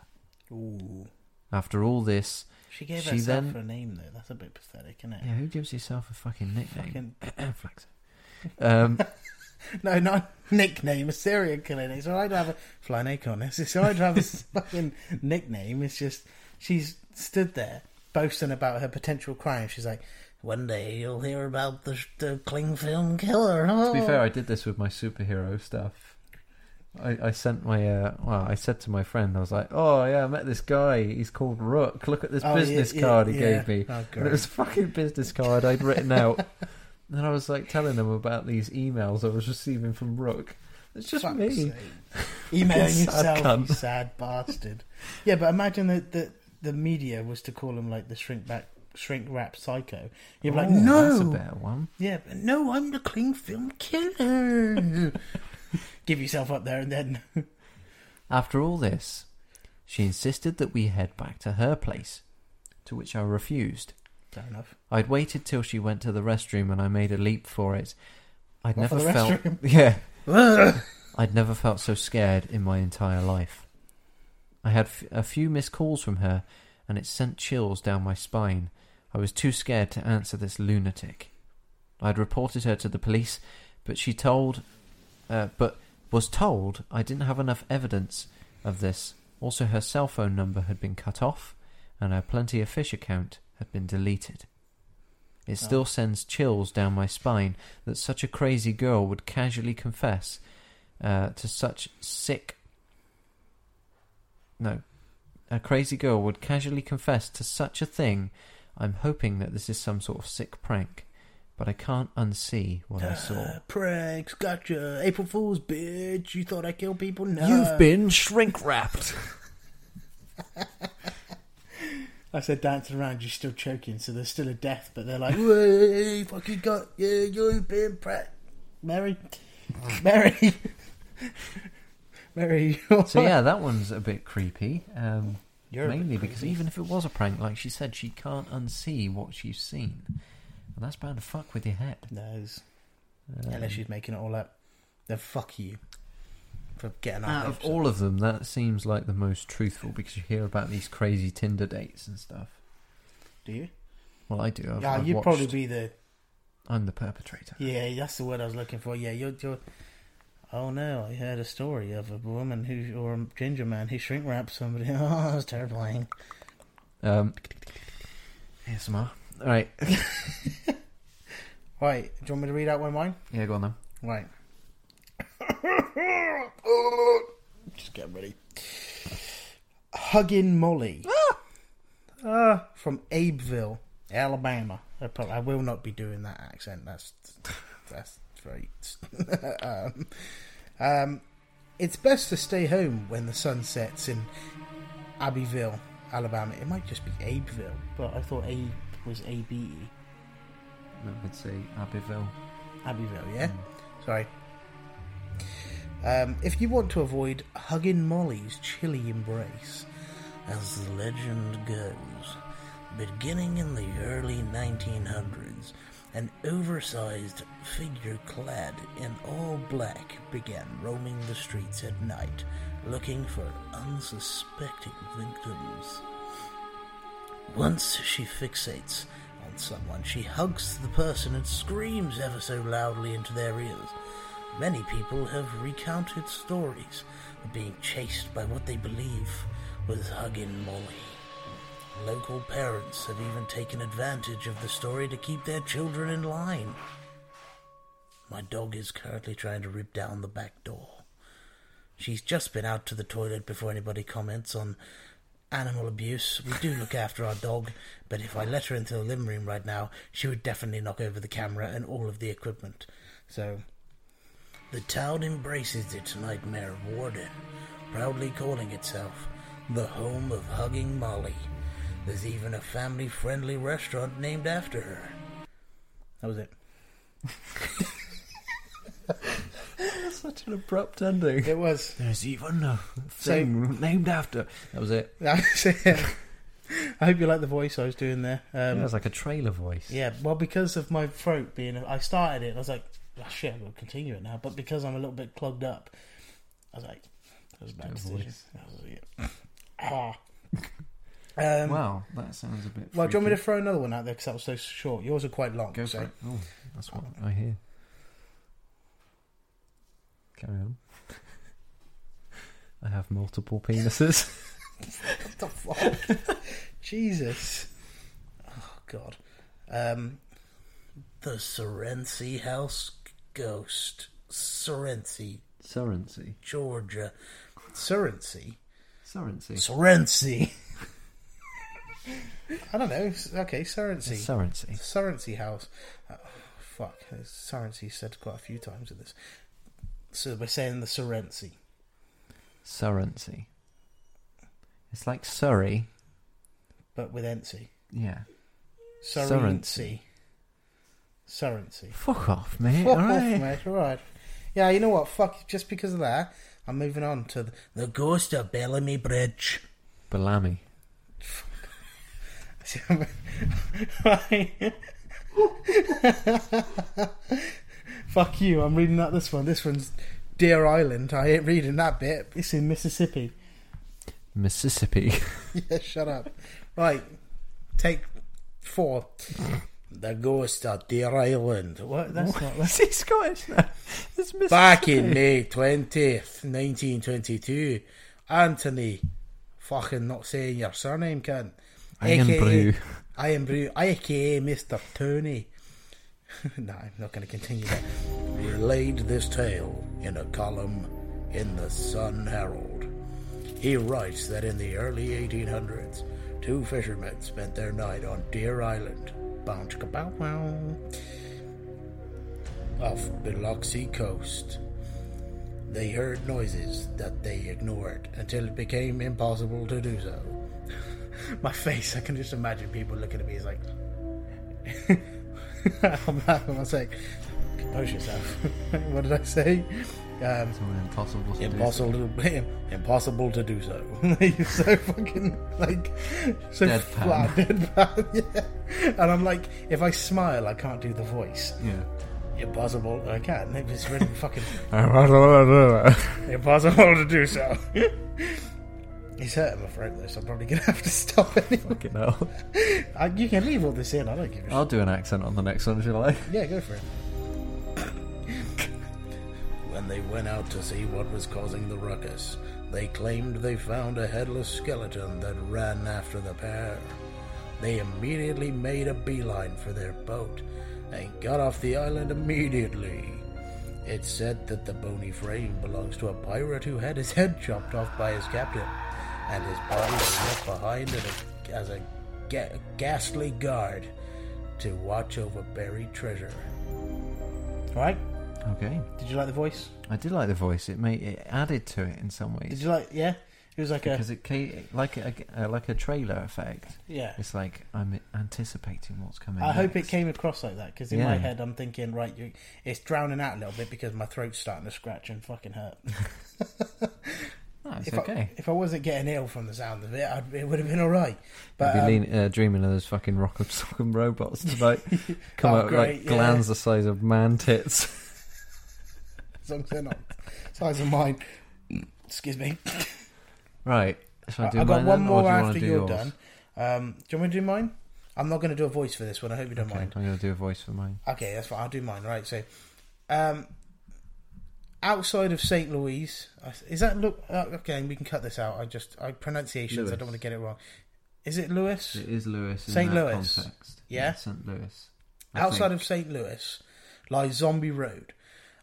Ooh. After all this, She gave She herself then- a name though. That's a bit pathetic, isn't it? yeah, who gives yourself a fucking nickname? Fucking. Um, no, not a nickname. A serial killer. It's alright to have a flying acorn. It's it's alright to have a fucking nickname. It's just she's stood there boasting about her potential crime. She's like, one day you'll hear about the the cling film killer. to be Oh. fair, I did this with my superhero stuff. I, I sent my uh, well, I said to my friend, I was like, "Oh yeah, I met this guy. He's called Rook. Look at this Oh, business yeah, card he yeah. gave me." Oh, And it was a fucking business card I'd written out. and I was like telling them about these emails I was receiving from Rook. It's just Fuck's me. Emailing yourself, cunt. you sad bastard. Yeah, but imagine that the, the media was to call him like the shrink back, shrink wrap psycho. You're like, Oh, no, that's a better one. yeah, but no, I'm the cling film killer. Give yourself up there and then. After all this, she insisted that we head back to her place, to which I refused. Fair enough. I'd waited till she went to the restroom and I made a leap for it. I'd never felt yeah. I'd never felt so scared in my entire life. I had f- a few missed calls from her, and it sent chills down my spine. I was too scared to answer this lunatic. I had reported her to the police, but she told, uh, but was told I didn't have enough evidence of this. Also, her cell phone number had been cut off, and her Plenty of Fish account had been deleted. It still Oh. sends chills down my spine that such a crazy girl would casually confess uh, to such sick. No. A crazy girl would casually confess to such a thing. I'm hoping that this is some sort of sick prank, but I can't unsee what I saw. Ah, pranks, gotcha. April Fool's, bitch. You thought I killed people? No. You've been shrink wrapped. I said dancing around, you're still choking, so there's still a death, but they're like, "Way, fucking got yeah, you've been pranked." Mary, Mary, Mary. So yeah, that one's a bit creepy. Um, You're mainly because even if it was a prank, like she said, she can't unsee what she's seen, and that's bound to fuck with your head. No, Um, unless she's making it all up, then fuck you for getting out of all of them, that seems like the most truthful because you hear about these crazy Tinder dates and stuff. Do you? Well, I do. I've, yeah, I've you'd probably be the. I'm the perpetrator. Yeah, that's the word I was looking for. Yeah, you're. you're Oh no! I heard a story of a woman who, or a ginger man who shrink wrapped somebody. Oh, that was terrifying. Um, ASMR. All right. Right, do you want me to read out one of mine? Yeah, go on then. Right. Just get ready. Hugging Molly. Ah, from Abeville, Alabama. I, probably, I will not be doing that accent. That's that's very. um, um, it's best to stay home when the sun sets in Abbeville, Alabama. It might just be Abeville, but I thought Abe was A B E. No, I'd say Abbeville. Abbeville, yeah? Sorry. Um, if you want to avoid hugging Molly's chilly embrace, as the legend goes, beginning in the early 1900s, an oversized figure clad in all black began roaming the streets at night, looking for unsuspecting victims. Once she fixates on someone, she hugs the person and screams ever so loudly into their ears. Many people have recounted stories of being chased by what they believe was hugging Molly. Local parents have even taken advantage of the story to keep their children in line. My dog is currently trying to rip down the back door. She's just been out to the toilet before anybody comments on animal abuse. We do look after our dog, but if I let her into the living room right now, she would definitely knock over the camera and all of the equipment. So, the town embraces its nightmare warden, proudly calling itself the home of Hugging Molly. There's even a family friendly restaurant named after her. That was it. Such an abrupt ending. It was. There's even a thing named after. That was it. That was it. I hope you like the voice I was doing there. Um, it was like a trailer voice. Yeah, well, because of my throat being, I started it. and I was like, oh, shit, I'm gonna continue it now. But because I'm a little bit plugged up, I was like, that was a bad Bit decision. voice. That was it. Ah. Um, wow, that sounds a bit. well, do you want me to throw another one out there because that was so short? Yours are quite long. go so. for it? Oh, that's what I hear. Carry on. I have multiple penises. What the fuck? Jesus. Oh God. Um, the Serency House Ghost, Serency, Surrency. Georgia. Serency. Surrency. Serency. I don't know. Okay, Serency. Surrency. Serency House. Oh, fuck. Serency said quite a few times in this. So we're saying the Serency. Surrency. It's like Surrey. but with Ency. Yeah. Serency. Serency. Fuck off, mate. Fuck All off, right. mate. All right. Yeah, you know what? Fuck. Just because of that, I'm moving on to the, the Ghost of Bellamy Bridge. Bellamy. Fuck you. I'm reading out this one. This one's Deer Island. I ain't reading that bit. It's in Mississippi. Mississippi. yeah, shut up. Right, take four. The ghost of Deer Island. What? That's not. Is he Scottish now? It's Mississippi. Back in May 20th, 1922, Anthony, fucking not saying your surname, cunt. Iron AKA Brew. Iron Brew, I aka Mr. Tony. no, I'm not going to continue that. Relayed this tale in a column in the Sun Herald. He writes that in the early 1800s, two fishermen spent their night on Deer Island, bound off Biloxi coast. They heard noises that they ignored until it became impossible to do so. My face, I can just imagine people looking at me as like, I'm laughing. Was like, compose yourself. what did I say? Um, impossible to do. impossible to impossible to do so. You're so fucking like so Deadpan. flat, deadpan. Yeah. And I'm like, if I smile, I can't do the voice. Yeah. Impossible. I can. It's really fucking impossible to do so. He's hurting my throat though, so I'm probably gonna have to stop anyway. Fucking hell. I, you can leave all this in. I don't give a shit. I'll do an accent on the next one, shall I? Yeah, go for it. when they went out to see what was causing the ruckus, they claimed they found a headless skeleton that ran after the pair. They immediately made a beeline for their boat and got off the island immediately. It's said that the bony frame belongs to a pirate who had his head chopped off by his captain, and his body was left behind in a, as a ga- ghastly guard to watch over buried treasure. Alright, Okay. did you like the voice? I did like the voice. It made it added to it in some ways. Did you like, yeah? It was like a, because it like a, a like a trailer effect. yeah. It's like I'm anticipating what's coming. I hope it came across like that because in my head I'm thinking, right, you, it's drowning out a little bit because my throat's starting to scratch and fucking hurt. No, it's if okay. I, if I wasn't getting ill from the sound of it, I'd, it would have been all right. But You'd um, be lean, uh, dreaming of those fucking rock'em sock'em robots to like come Oh, out great, like yeah. glands the size of man tits. as long as they're not size of mine. Excuse me. right. Shall I do I've got one then, more you after do you're yours? done. Um, do you want me to do mine? I'm not going to do a voice for this one. I hope you don't Okay, mind. I'm going to do a voice for mine. Okay, that's fine. I'll do mine. Right. So, um, outside of St. Louis, is that look? Uh, okay, we can cut this out. I just I pronunciations. I don't want to get it wrong. Is it Lewis? It is Lewis. In St. Louis. Context. Yeah? St. Louis. I Outside think. of St. Louis lies Zombie Road,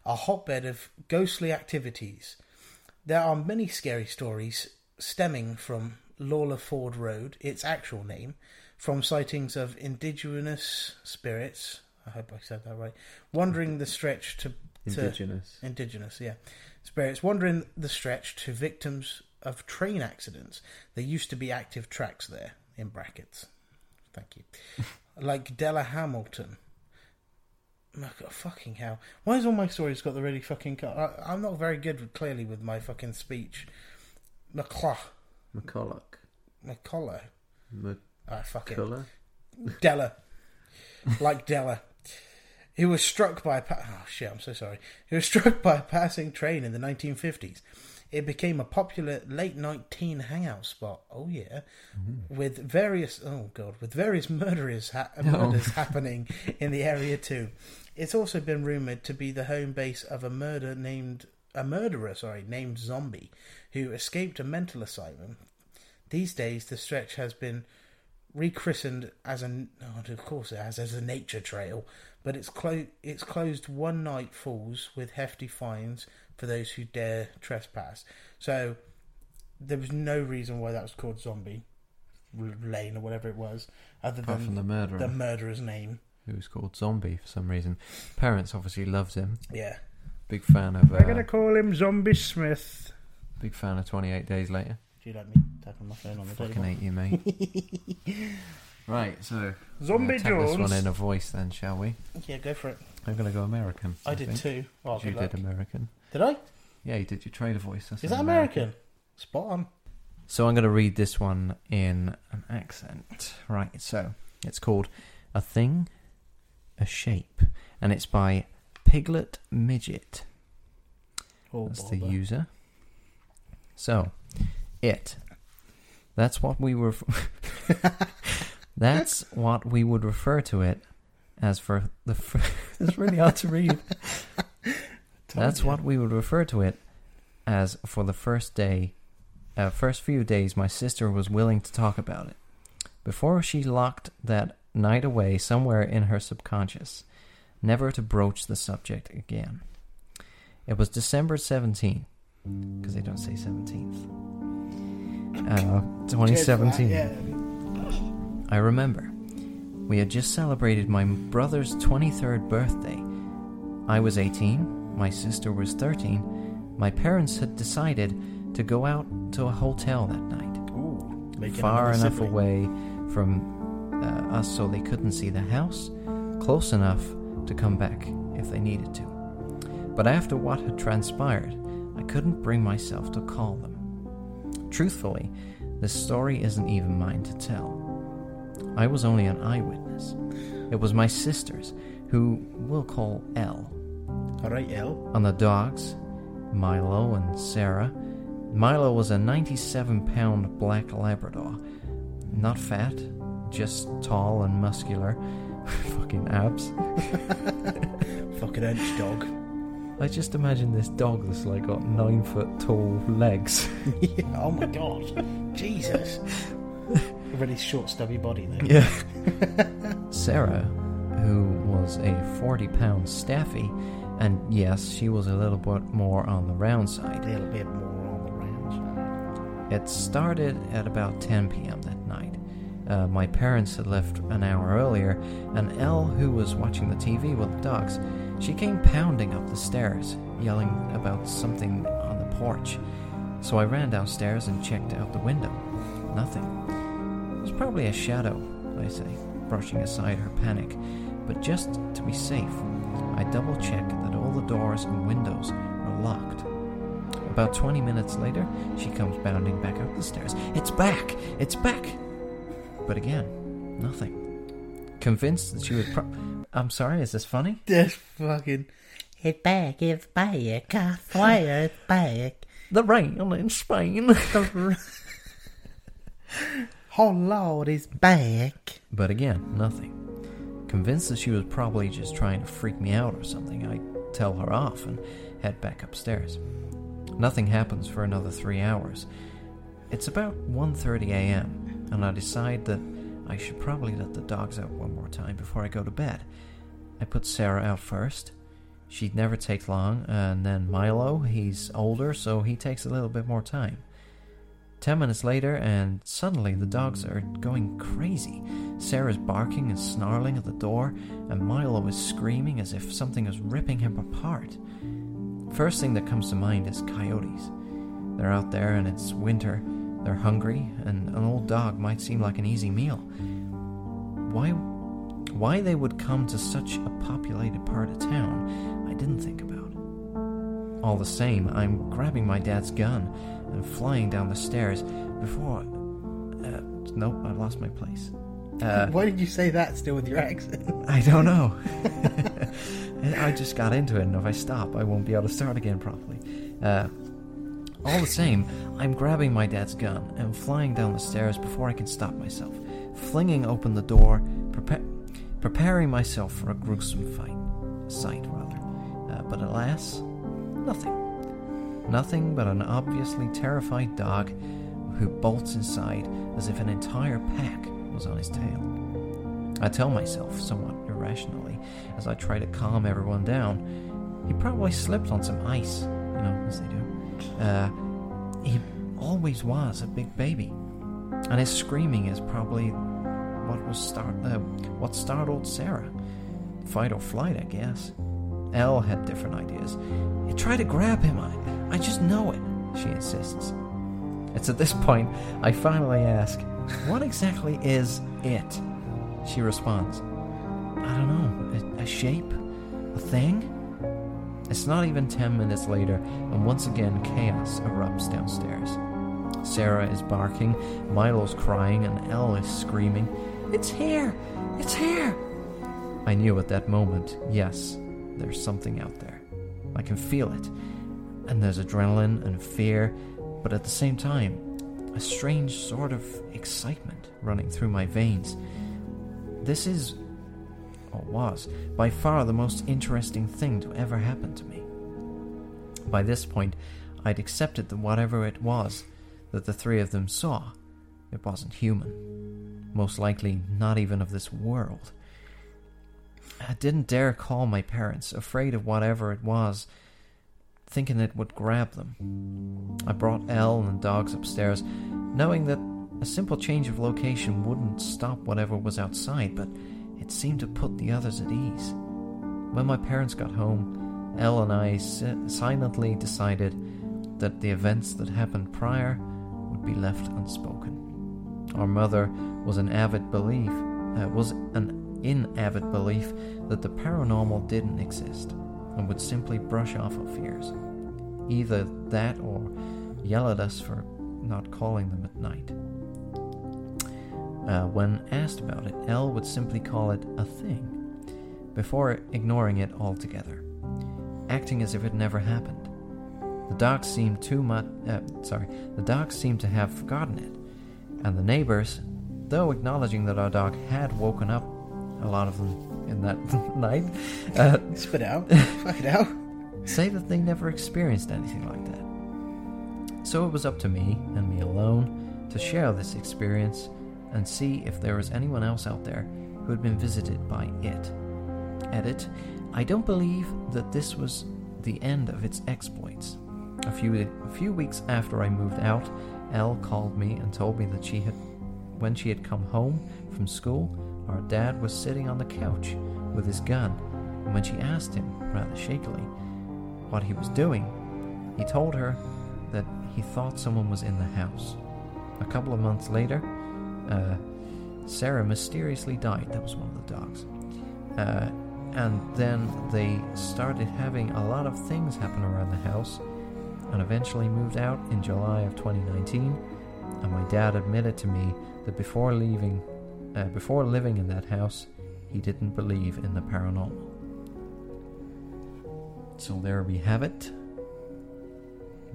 a hotbed of ghostly activities. There are many scary stories stemming from Lawler Ford Road, its actual name, from sightings of indigenous spirits. I hope I said that right. Wandering the stretch to indigenous. indigenous, yeah, spirits wandering the stretch to victims of train accidents. There used to be active tracks there in brackets. Thank you. like Della Hamilton. My God, fucking hell! Why has all my stories got the really fucking? Co- I, I'm not very good, with, clearly, with my fucking speech. McClaw, McCulloch. McCullough. Ah, fuck it. Della, like Della. He was struck by a pa- oh shit. I'm so sorry. He was struck by a passing train in the 1950s. It became a popular late night teen hangout spot. Oh yeah, mm-hmm. with various oh god, with various murderers ha- oh. murders happening in the area too. It's also been rumored to be the home base of a murder named a murderer, sorry, named Zombie, who escaped a mental asylum. These days, the stretch has been rechristened as an oh, of course it has as a nature trail, but it's clo- it's closed one night falls with hefty fines for those who dare trespass. So there was no reason why that was called Zombie Lane or whatever it was, other Apart than from the murderer, the murderer's name. who was called Zombie for some reason. Parents obviously loved him. Yeah, Big fan of. we're Uh, gonna call him Zombie Smith. big fan of Twenty Eight Days Later. Do you like me tapping my phone on the Fucking table? hate you, mate. right, so Zombie we'll tap this one in a voice then, shall we? Yeah, go for it. I'm gonna go American. I did think. too. Oh, You luck. did American. Did I? Yeah, you did your trailer voice. That's Is that American? Spot on. So I'm going to read this one in an accent. Right, so it's called A Thing, A Shape, and it's by Piglet Midget. Oh, That's the user. So, it. That's what we were. that's what we would refer to it as for the. Fir- it's really hard to read. That's ya. what we would refer to it as for the first day, uh, first few days. My sister was willing to talk about it before she locked that night away somewhere in her subconscious, never to broach the subject again. It was December 17th, because they don't say 17th. Uh, Cheers for 2017. Yeah. I remember. We had just celebrated my brother's 23rd birthday. I was 18, my sister was 13. My parents had decided to go out to a hotel that night, Ooh, far enough sibling. away from uh, us so they couldn't see the house, close enough to come back if they needed to. But after what had transpired, I couldn't bring myself to call them. Truthfully, this story isn't even mine to tell. I was only an eyewitness. It was my sister's, who we'll call L. All right, L. On the dogs, Milo and Sarah. Milo was a 97 pound black Labrador. Not fat, just tall and muscular. Fucking abs. Fucking hench dog. I just imagine this dog that's like got nine foot tall legs. yeah, oh my god. Jesus. A really short, stubby body though. Yeah. Sarah, who was a 40 pound staffy, and yes, she was a little bit more on the round side. A side. little bit more on the rounds. It started at about 10 p.m. that night. Uh, my parents had left an hour earlier, and Elle, who was watching the TV with the dogs, she came pounding up the stairs, yelling about something on the porch. So I ran downstairs and checked out the window. Nothing. It was probably a shadow, I say, brushing aside her panic. But just to be safe, I double checked that all the doors and windows were locked. About 20 minutes later, she comes bounding back up the stairs. It's back! It's back! But again, nothing. Convinced that she would pro- I'm sorry, is this funny? This fucking. It's back, it's back, I swear it's back. The rain in Spain. The r- oh lord, it's back. But again, nothing. Convinced that she was probably just trying to freak me out or something, I tell her off and head back upstairs. Nothing happens for another three hours. It's about 1.30 a.m., and I decide that I should probably let the dogs out one more time before I go to bed. I put Sarah out first. She'd never take long, and then Milo, he's older, so he takes a little bit more time. Ten minutes later, and suddenly the dogs are going crazy. Sarah's barking and snarling at the door, and Milo is screaming as if something is ripping him apart. First thing that comes to mind is coyotes. They're out there and it's winter, they're hungry, and an old dog might seem like an easy meal. Why why they would come to such a populated part of town, I didn't think about. All the same, I'm grabbing my dad's gun and flying down the stairs before. Uh, nope, I've lost my place. Uh, Why did you say that still with your accent? I don't know. I just got into it, and if I stop, I won't be able to start again properly. Uh, all the same, I'm grabbing my dad's gun and flying down the stairs before I can stop myself, flinging open the door, prepa- preparing myself for a gruesome fight. Sight, rather. Uh, but alas, nothing. Nothing but an obviously terrified dog who bolts inside as if an entire pack was on his tail. I tell myself, somewhat irrationally, as I try to calm everyone down, he probably slipped on some ice, you know, as they do. Uh, he always was a big baby, and his screaming is probably what was start uh, what startled Sarah. Fight or flight, I guess. Elle had different ideas. You try to grab him, I, I just know it, she insists. It's at this point I finally ask, What exactly is it? She responds, I don't know, a, a shape? A thing? It's not even ten minutes later, and once again chaos erupts downstairs. Sarah is barking, Milo's crying, and Elle is screaming, It's here! It's here! I knew at that moment, yes, there's something out there. I can feel it. and there's adrenaline and fear, but at the same time, a strange sort of excitement running through my veins. This is, or was, by far the most interesting thing to ever happen to me. By this point, I'd accepted that whatever it was that the three of them saw, it wasn't human. Most likely not even of this world. I didn't dare call my parents, afraid of whatever it was, thinking it would grab them. I brought Elle and the dogs upstairs, knowing that a simple change of location wouldn't stop whatever was outside, but it seemed to put the others at ease. When my parents got home, Elle and I silently decided that the events that happened prior would be left unspoken. Our mother was an avid belief, uh, was an in avid belief that the paranormal didn't exist and would simply brush off our fears. Either that or yell at us for not calling them at night. Uh, when asked about it, L would simply call it a thing, before ignoring it altogether, acting as if it never happened. The dogs seemed too much. Uh, sorry, the dogs seemed to have forgotten it, and the neighbors, though acknowledging that our dog had woken up, a lot of them in that night, uh, spit out, fuck it out, say that they never experienced anything like that. So it was up to me and me alone to share this experience and see if there was anyone else out there who had been visited by it. Edit, I don't believe that this was the end of its exploits. A few, a few weeks after I moved out, Elle called me and told me that she had, when she had come home from school, our dad was sitting on the couch with his gun, and when she asked him, rather shakily, what he was doing, he told her that he thought someone was in the house. A couple of months later, uh, Sarah mysteriously died. That was one of the dogs. Uh, and then they started having a lot of things happen around the house and eventually moved out in July of 2019. And my dad admitted to me that before leaving, uh, before living in that house, he didn't believe in the paranormal. So there we have it.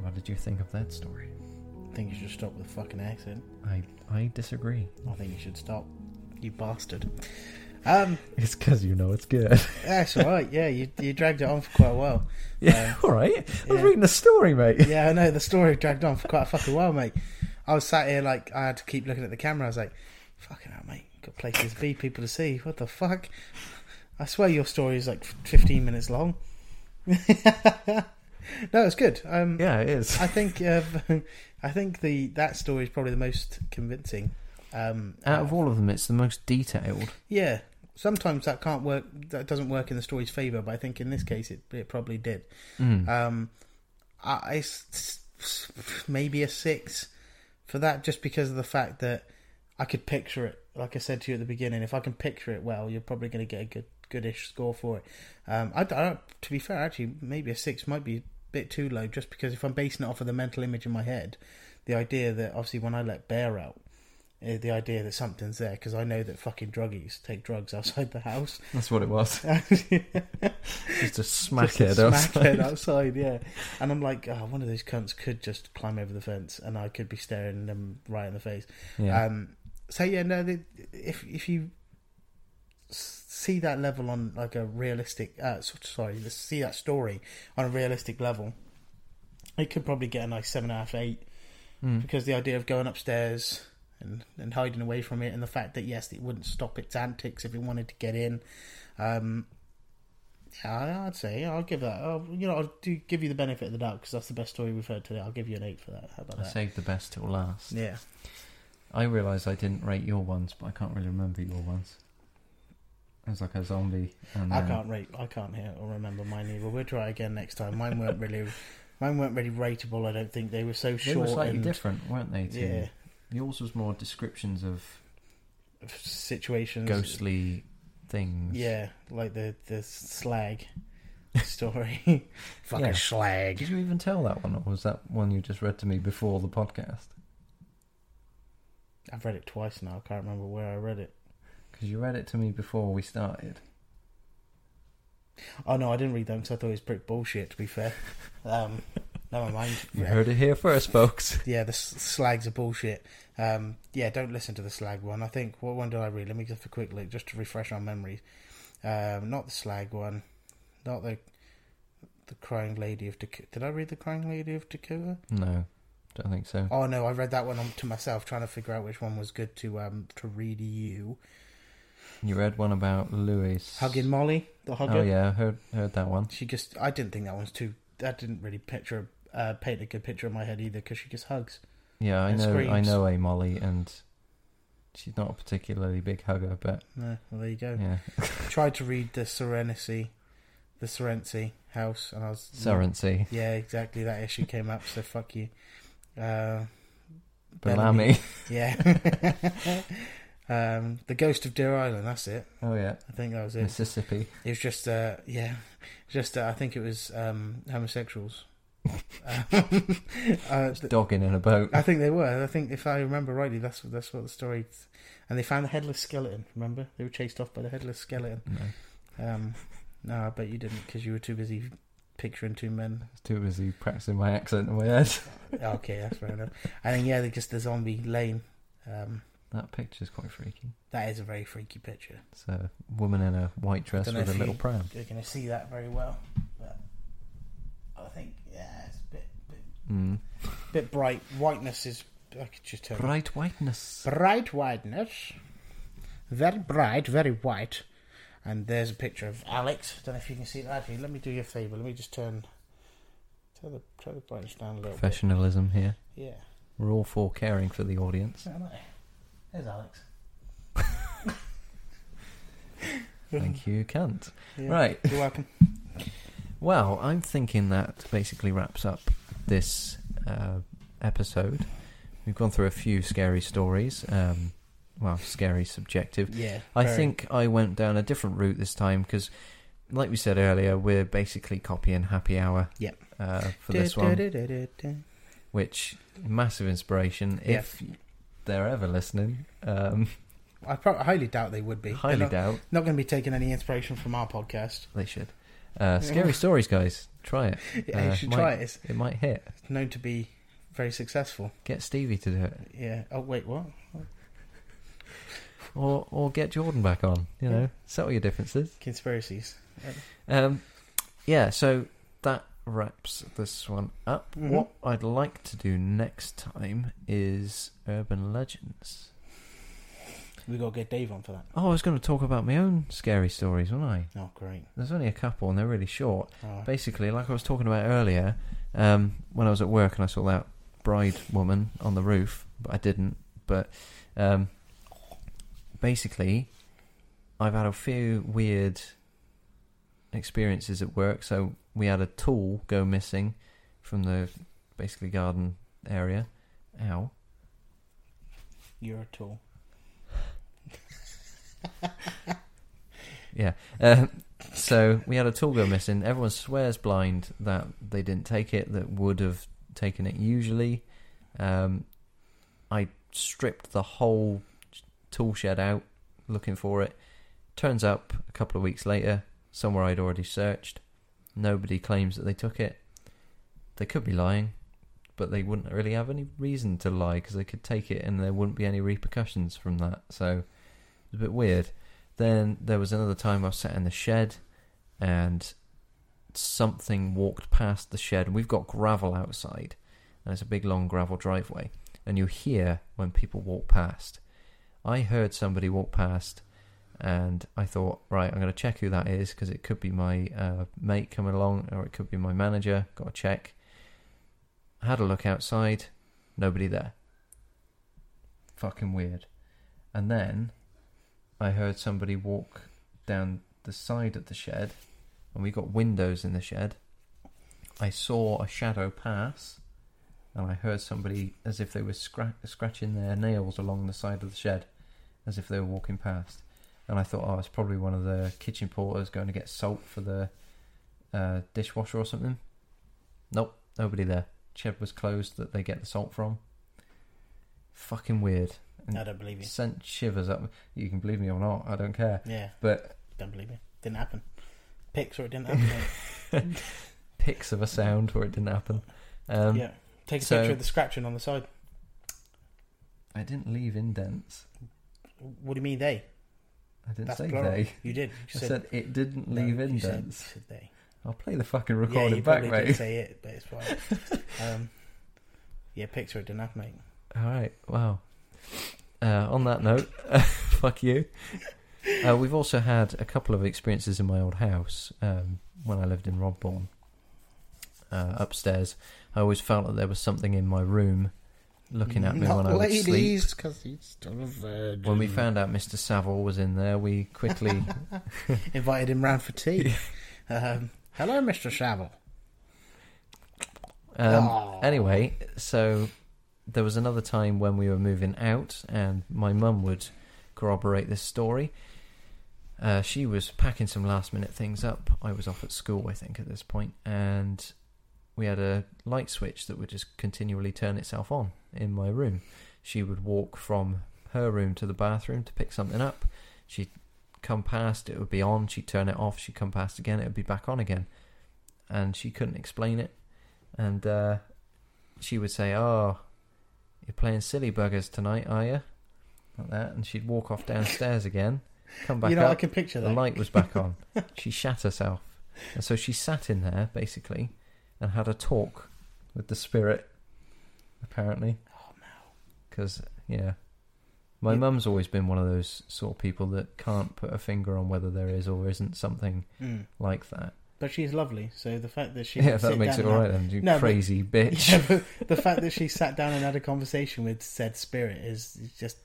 What did you think of that story? I think you should stop with the fucking accent. I I disagree. I think you should stop. You bastard. Um, it's because you know it's good. that's all right. Yeah, you you dragged it on for quite a while. Yeah, uh, all right. I was yeah. reading the story, mate. Yeah, I know the story dragged on for quite a fucking while, mate. I was sat here like I had to keep looking at the camera. I was like, "Fucking hell, mate! Got places to be, people to see. What the fuck?" I swear your story is like 15 minutes long. no, it's good. Um, yeah, it is. I think uh, I think the that story is probably the most convincing. Um, Out of all of them, it's the most detailed. Yeah, sometimes that can't work. That doesn't work in the story's favor, but I think in this case it it probably did. Mm. Um, I, I maybe a six for that, just because of the fact that I could picture it. Like I said to you at the beginning, if I can picture it well, you're probably going to get a good goodish score for it. Um, I, I, to be fair, actually, maybe a six might be bit too low, just because if I'm basing it off of the mental image in my head, the idea that obviously when I let Bear out, uh, the idea that something's there, because I know that fucking druggies take drugs outside the house. That's what it was. just a smack Just head a outside. outside, yeah. And I'm like, oh, one of those cunts could just climb over the fence, and I could be staring them right in the face. Yeah. Um, so yeah, no, the, if if you see that level on like a realistic, uh, sorry, see that story on a realistic level, it could probably get a nice seven and a half, eight, Mm. because the idea of going upstairs and and hiding away from it, and the fact that yes, it wouldn't stop its antics if it wanted to get in. Um, yeah, I'd say I'll give that. I'll, you know, I'll do give you the benefit of the doubt because that's the best story we've heard today. I'll give you an eight for that. How about I that? saved the best till last. Yeah. I realised I didn't rate your ones, but I can't really remember your ones. It was like a zombie. And I uh, can't rate. I can't hear or remember mine either. We'll try again next time. Mine weren't really. Mine weren't really rateable. I don't think they were so They short were slightly and different, weren't they? To yeah, Yours was more descriptions of situations. ghostly things. Yeah, like the the slag story. Fucking Yeah. slag. Did you even tell that one, or was that one you just read to me before the podcast? I've read it twice now. I can't remember where I read it. Because you read it to me before we started. Oh no, I didn't read them because I thought it was pretty bullshit. To be fair, um, Never mind. You heard it here first, folks. Yeah, the slags are bullshit. Um, yeah, don't listen to the slag one. I think what one did I read? Let me just a quick look, just to refresh our memories. Um, not the slag one, not the the crying lady of Dakota. Did I read the crying lady of Dakota? No, don't think so. Oh no, I read that one on, to myself, trying to figure out which one was good to um to read you. You read one about Louis Hugging Molly, the hugger. Oh yeah, heard heard that one. She just, I didn't think that one's too. That didn't really picture, uh, paint a good picture in my head either, because she just hugs. Yeah, I know. I know a Molly, and she's not a particularly big hugger, but No, well there you go. yeah, tried to read the Serenity, the Serenity house, and I was Serency, Yeah, exactly. That issue came up, so fuck you. Uh, Bellamy. yeah. um, the Ghost of Deer Island. That's it. Oh yeah, I think that was it. Mississippi. It was just, uh, yeah, just. Uh, I think it was um, homosexuals. Um, uh, th- Dogging in a boat. I think they were. I think if I remember rightly, that's that's what the story. And they found the headless skeleton. Remember, they were chased off by the headless skeleton. No, Um, no, I bet you didn't because you were too busy picturing two men. Too busy practicing my accent in my head. Okay, that's fair enough. And then yeah, they just the zombie lane. Um, That picture's quite freaky. that is a very freaky picture. It's a woman in a white dress with a little you- pram. You're going to see that very well. But I think yeah, it's a bit bit, Mm. bit bright. Whiteness is. I could just turn. Bright whiteness. bright whiteness, very bright, very white. And there's a picture of Alex. Don't know if you can see that. Actually, let me do you a favour. Let me just turn. Turn the, turn the brightness down a little Professionalism here. Yeah. We're all for caring for the audience. I. There's Alex. Thank you, cunt. Yeah. Right. You're welcome. Well, I'm thinking that basically wraps up this uh, episode. We've gone through a few scary stories. Um, well, scary subjective. Yeah. I very. think I went down a different route this time because, like we said earlier, we're basically copying Happy Hour Yep. uh, for this one, which massive inspiration. Yeah. If they're ever listening, um, I pro- highly doubt they would be. Highly not, doubt not going to be taking any inspiration from our podcast. they should. Uh, scary stories, guys. Try it. Yeah, you Uh, should might- try it. It's It might hit. known to be very successful. Get Stevie to do it. Yeah. Oh wait, what? or or get Jordan back on. You know, settle your differences. Conspiracies. Um, yeah. So wraps this one up. Mhm. What I'd like to do next time is urban legends. We got to get Dave on for that. Oh, I was going to talk about my own scary stories, wasn't I? Oh, great. There's only a couple, and they're really short. Basically, like I was talking about earlier, um, when I was at work and I saw that bride woman on the roof, but I didn't. But um, basically, I've had a few weird experiences at work. So we had a tool go missing from the basically garden area. Ow. you're a tool. Yeah. Um, so we had a tool go missing. Everyone swears blind that they didn't take it, that would have taken it usually. Um, I stripped the whole tool shed out looking for it. Turns up a couple of weeks later, somewhere I'd already searched. Nobody claims that they took it. They could be lying, but they wouldn't really have any reason to lie because they could take it and there wouldn't be any repercussions from that. So it's a bit weird. Then there was another time I was sat in the shed and something walked past the shed. We've got gravel outside, and it's a big long gravel driveway. And you hear when people walk past. I heard somebody walk past, and I thought, right, I'm going to check who that is because it could be my uh, mate coming along, or it could be my manager. Got to check. I had a look outside, nobody there. Fucking weird. And then I heard somebody walk down the side of the shed, and we got windows in the shed. I saw a shadow pass, and I heard somebody as if they were scra- scratching their nails along the side of the shed, as if they were walking past. And I thought, oh, it's probably one of the kitchen porters going to get salt for the uh, dishwasher or something. Nope, nobody there. Shed was closed that they get the salt from. Fucking weird. And I don't believe you. sent shivers up. You can believe me or not, I don't care. Yeah, But don't believe me. Didn't happen. Pics or it didn't happen. pics of a sound where it didn't happen. Um, yeah. Take a so- picture of the scratching on the side. I didn't leave indents. What do you mean they? I didn't That's say plural. they. You did. You I said it didn't leave said- indents. said they. I'll play the fucking recording you back, mate. say it, but it's fine. um, yeah, picture it enough, mate. All right. Wow. Uh, on that note, fuck you. Uh, we've also had a couple of experiences in my old house um, when I lived in Rodbourne. Uh, upstairs, I always felt that there was something in my room looking at me Not when I would sleep. ladies, because he's still a virgin. When we found out Mr. Savile was in there, we quickly invited him round for tea. um, hello, Mister Savile. Um, anyway, so there was another time when we were moving out, and my mum would corroborate this story. Uh, she was packing some last minute things up. I was off at school, I think, at this point, and we had a light switch that would just continually turn itself on in my room. She would walk from her room to the bathroom to pick something up. She'd come past, it would be on. She'd turn it off. She'd come past again, it would be back on again. And she couldn't explain it and uh, she would say, "Oh, you're playing silly buggers tonight, are you?" Like that, and she'd walk off downstairs again, come back you know, I can picture that. The light was back on. she shat herself, and so she sat in there basically and had a talk with the spirit. Apparently, Oh no. because yeah, my Yeah. mum's always been one of those sort of people that can't put a finger on whether there is or isn't something Mm. like that. But she's lovely, so the fact that she yeah, that makes it all right and then. You No, but- crazy bitch. Yeah, the fact that she sat down and had a conversation with said spirit is just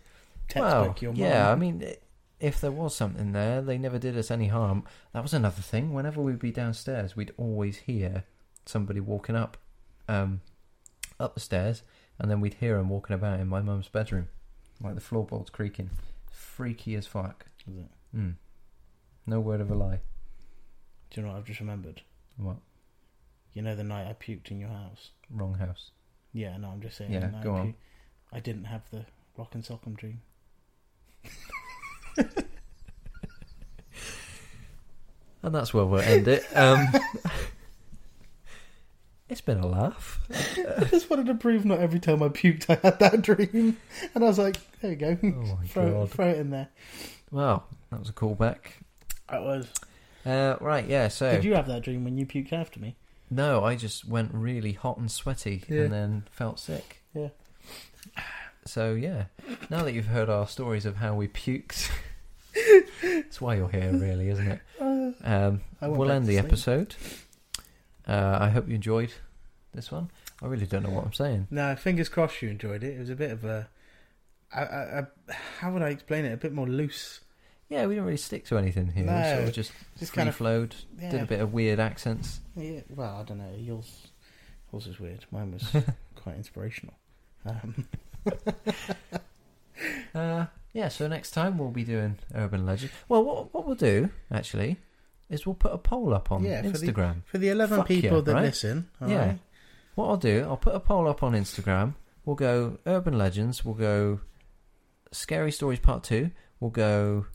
textbook your mum. yeah, I mean, i- if there was something there, they never did us any harm. That was another thing. Whenever we'd be downstairs, we'd always hear somebody walking up, um, up the stairs, and then we'd hear him walking about in my mum's bedroom, like the floorboards creaking. Freaky as fuck. Is it? Mm. No word of a lie. Do you know what I've just remembered? What? You know the night I puked in your house. Wrong house. Yeah, no, I'm just saying. Yeah, go I on. I didn't have the rock'em sock'em dream. And that's where we'll end it. Um, it's been a laugh. I just wanted to prove not every time I puked I had that dream, and I was like, there you go, Oh my throw, god. throw it in there. Well, that was a callback. That was. Uh, right, yeah, so. Did you have that dream when you puked after me? No, I just went really hot and sweaty Yeah. and then felt sick. Yeah. So yeah, now that you've heard our stories of how we puked, that's why you're here, really, isn't it? Uh, Um, we'll end the sleep. episode. Uh, I hope you enjoyed this one. I really don't know what I'm saying. no, fingers crossed you enjoyed it. It was a bit of a. I, I, I, how would I explain it? A bit more loose. Yeah, we didn't really stick to anything here. We No, sort of just, Just kind of. flowed, Yeah, did a bit of weird accents. yeah, well, I don't know. Yours, yours is weird. Mine was quite inspirational. Um, Uh, yeah, so next time we'll be doing urban legend. Well, what what we'll do actually is we'll put a poll up on Yeah, for the- Instagram. for the eleven Fuck people yeah, that right? listen, Yeah. right? What I'll do, I'll put a poll up on Instagram. We'll go urban legends. We'll go scary stories part two. We'll go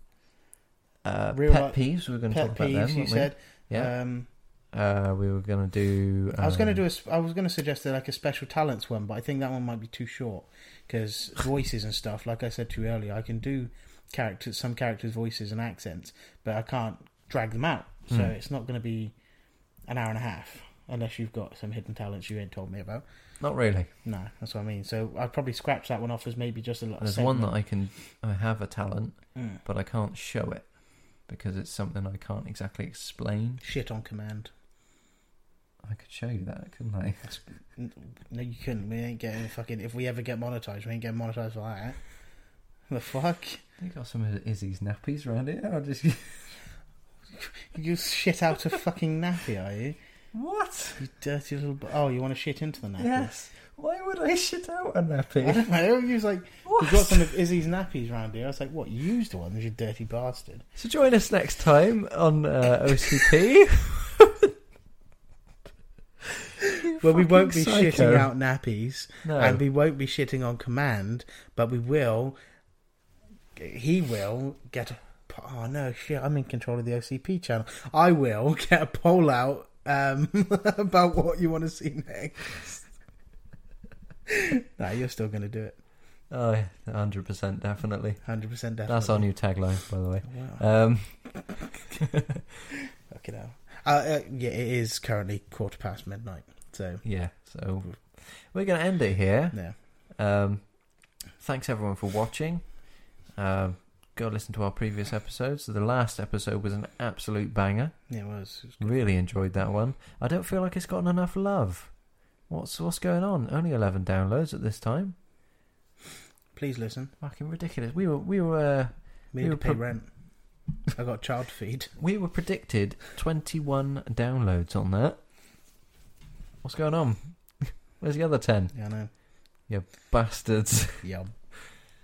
uh, Real pet peeves. We're going to talk about them. peeves. You weren't we? said. yeah. Um, uh, we were going to do. I was going to um, do a. I was going to suggest like a special talents one, but I think that one might be too short because voices and stuff. Like I said to you earlier, I can do characters, some characters' voices and accents, but I can't drag them out. So Hmm. it's not going to be an hour and a half unless you've got some hidden talents you ain't told me about. Not really. No, that's what I mean. So I'd probably scratch that one off as maybe just a little. There's one that I can. I have a talent, Mm. but I can't show it because it's something I can't exactly explain. shit on command. I could show you that, couldn't I? No, you couldn't. We ain't getting fucking. If we ever get monetized, we ain't getting monetized for that. The fuck? You got some of Izzy's nappies around here. I'll just. You shit out a fucking nappy, are you? what? You dirty little. b- Oh, you want to shit into the nappy? Yes. Why would I shit out a I nappy? I don't know. He was like, What? we've got some of Izzy's nappies round here. I was like, what? You used one, you dirty bastard. So join us next time on uh, OCP. You Well, we won't be psycho. shitting out nappies, No. and we won't be shitting on command, but we will. He will get a. Oh no, shit! I'm in control of the OCP channel. I will get a poll out um, about what you want to see next. nah, you're still going to do it. Oh, 100% definitely. 100% definitely. That's our new tagline, by the way. Wow. Um, Fucking hell. Uh, uh, yeah, it is currently quarter past midnight. So, yeah, so we're going to end it here. yeah. Um, thanks everyone for watching. Um, go listen to our previous episodes. The last episode was an absolute banger. Yeah, it was. It was good. Really enjoyed that one. I don't feel like it's gotten enough love. What's what's going on? Only eleven downloads at this time. Please listen. Fucking ridiculous. We were we were uh, We We need to were pay rent. I got child feed. we were predicted twenty one downloads on that. What's going on? Where's the other ten? Yeah, I know. You bastards! Yeah.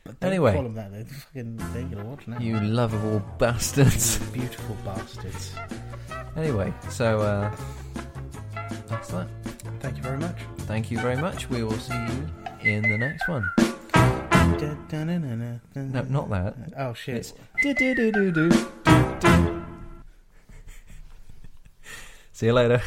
But don't Anyway. call them that. They're fucking. They're watch now. You lovable bastards! Beautiful bastards. Anyway, so uh, that's that. Thank you very much. Thank you very much. We will see you in the next one. No, No, not that. Oh shit. It's. See you later.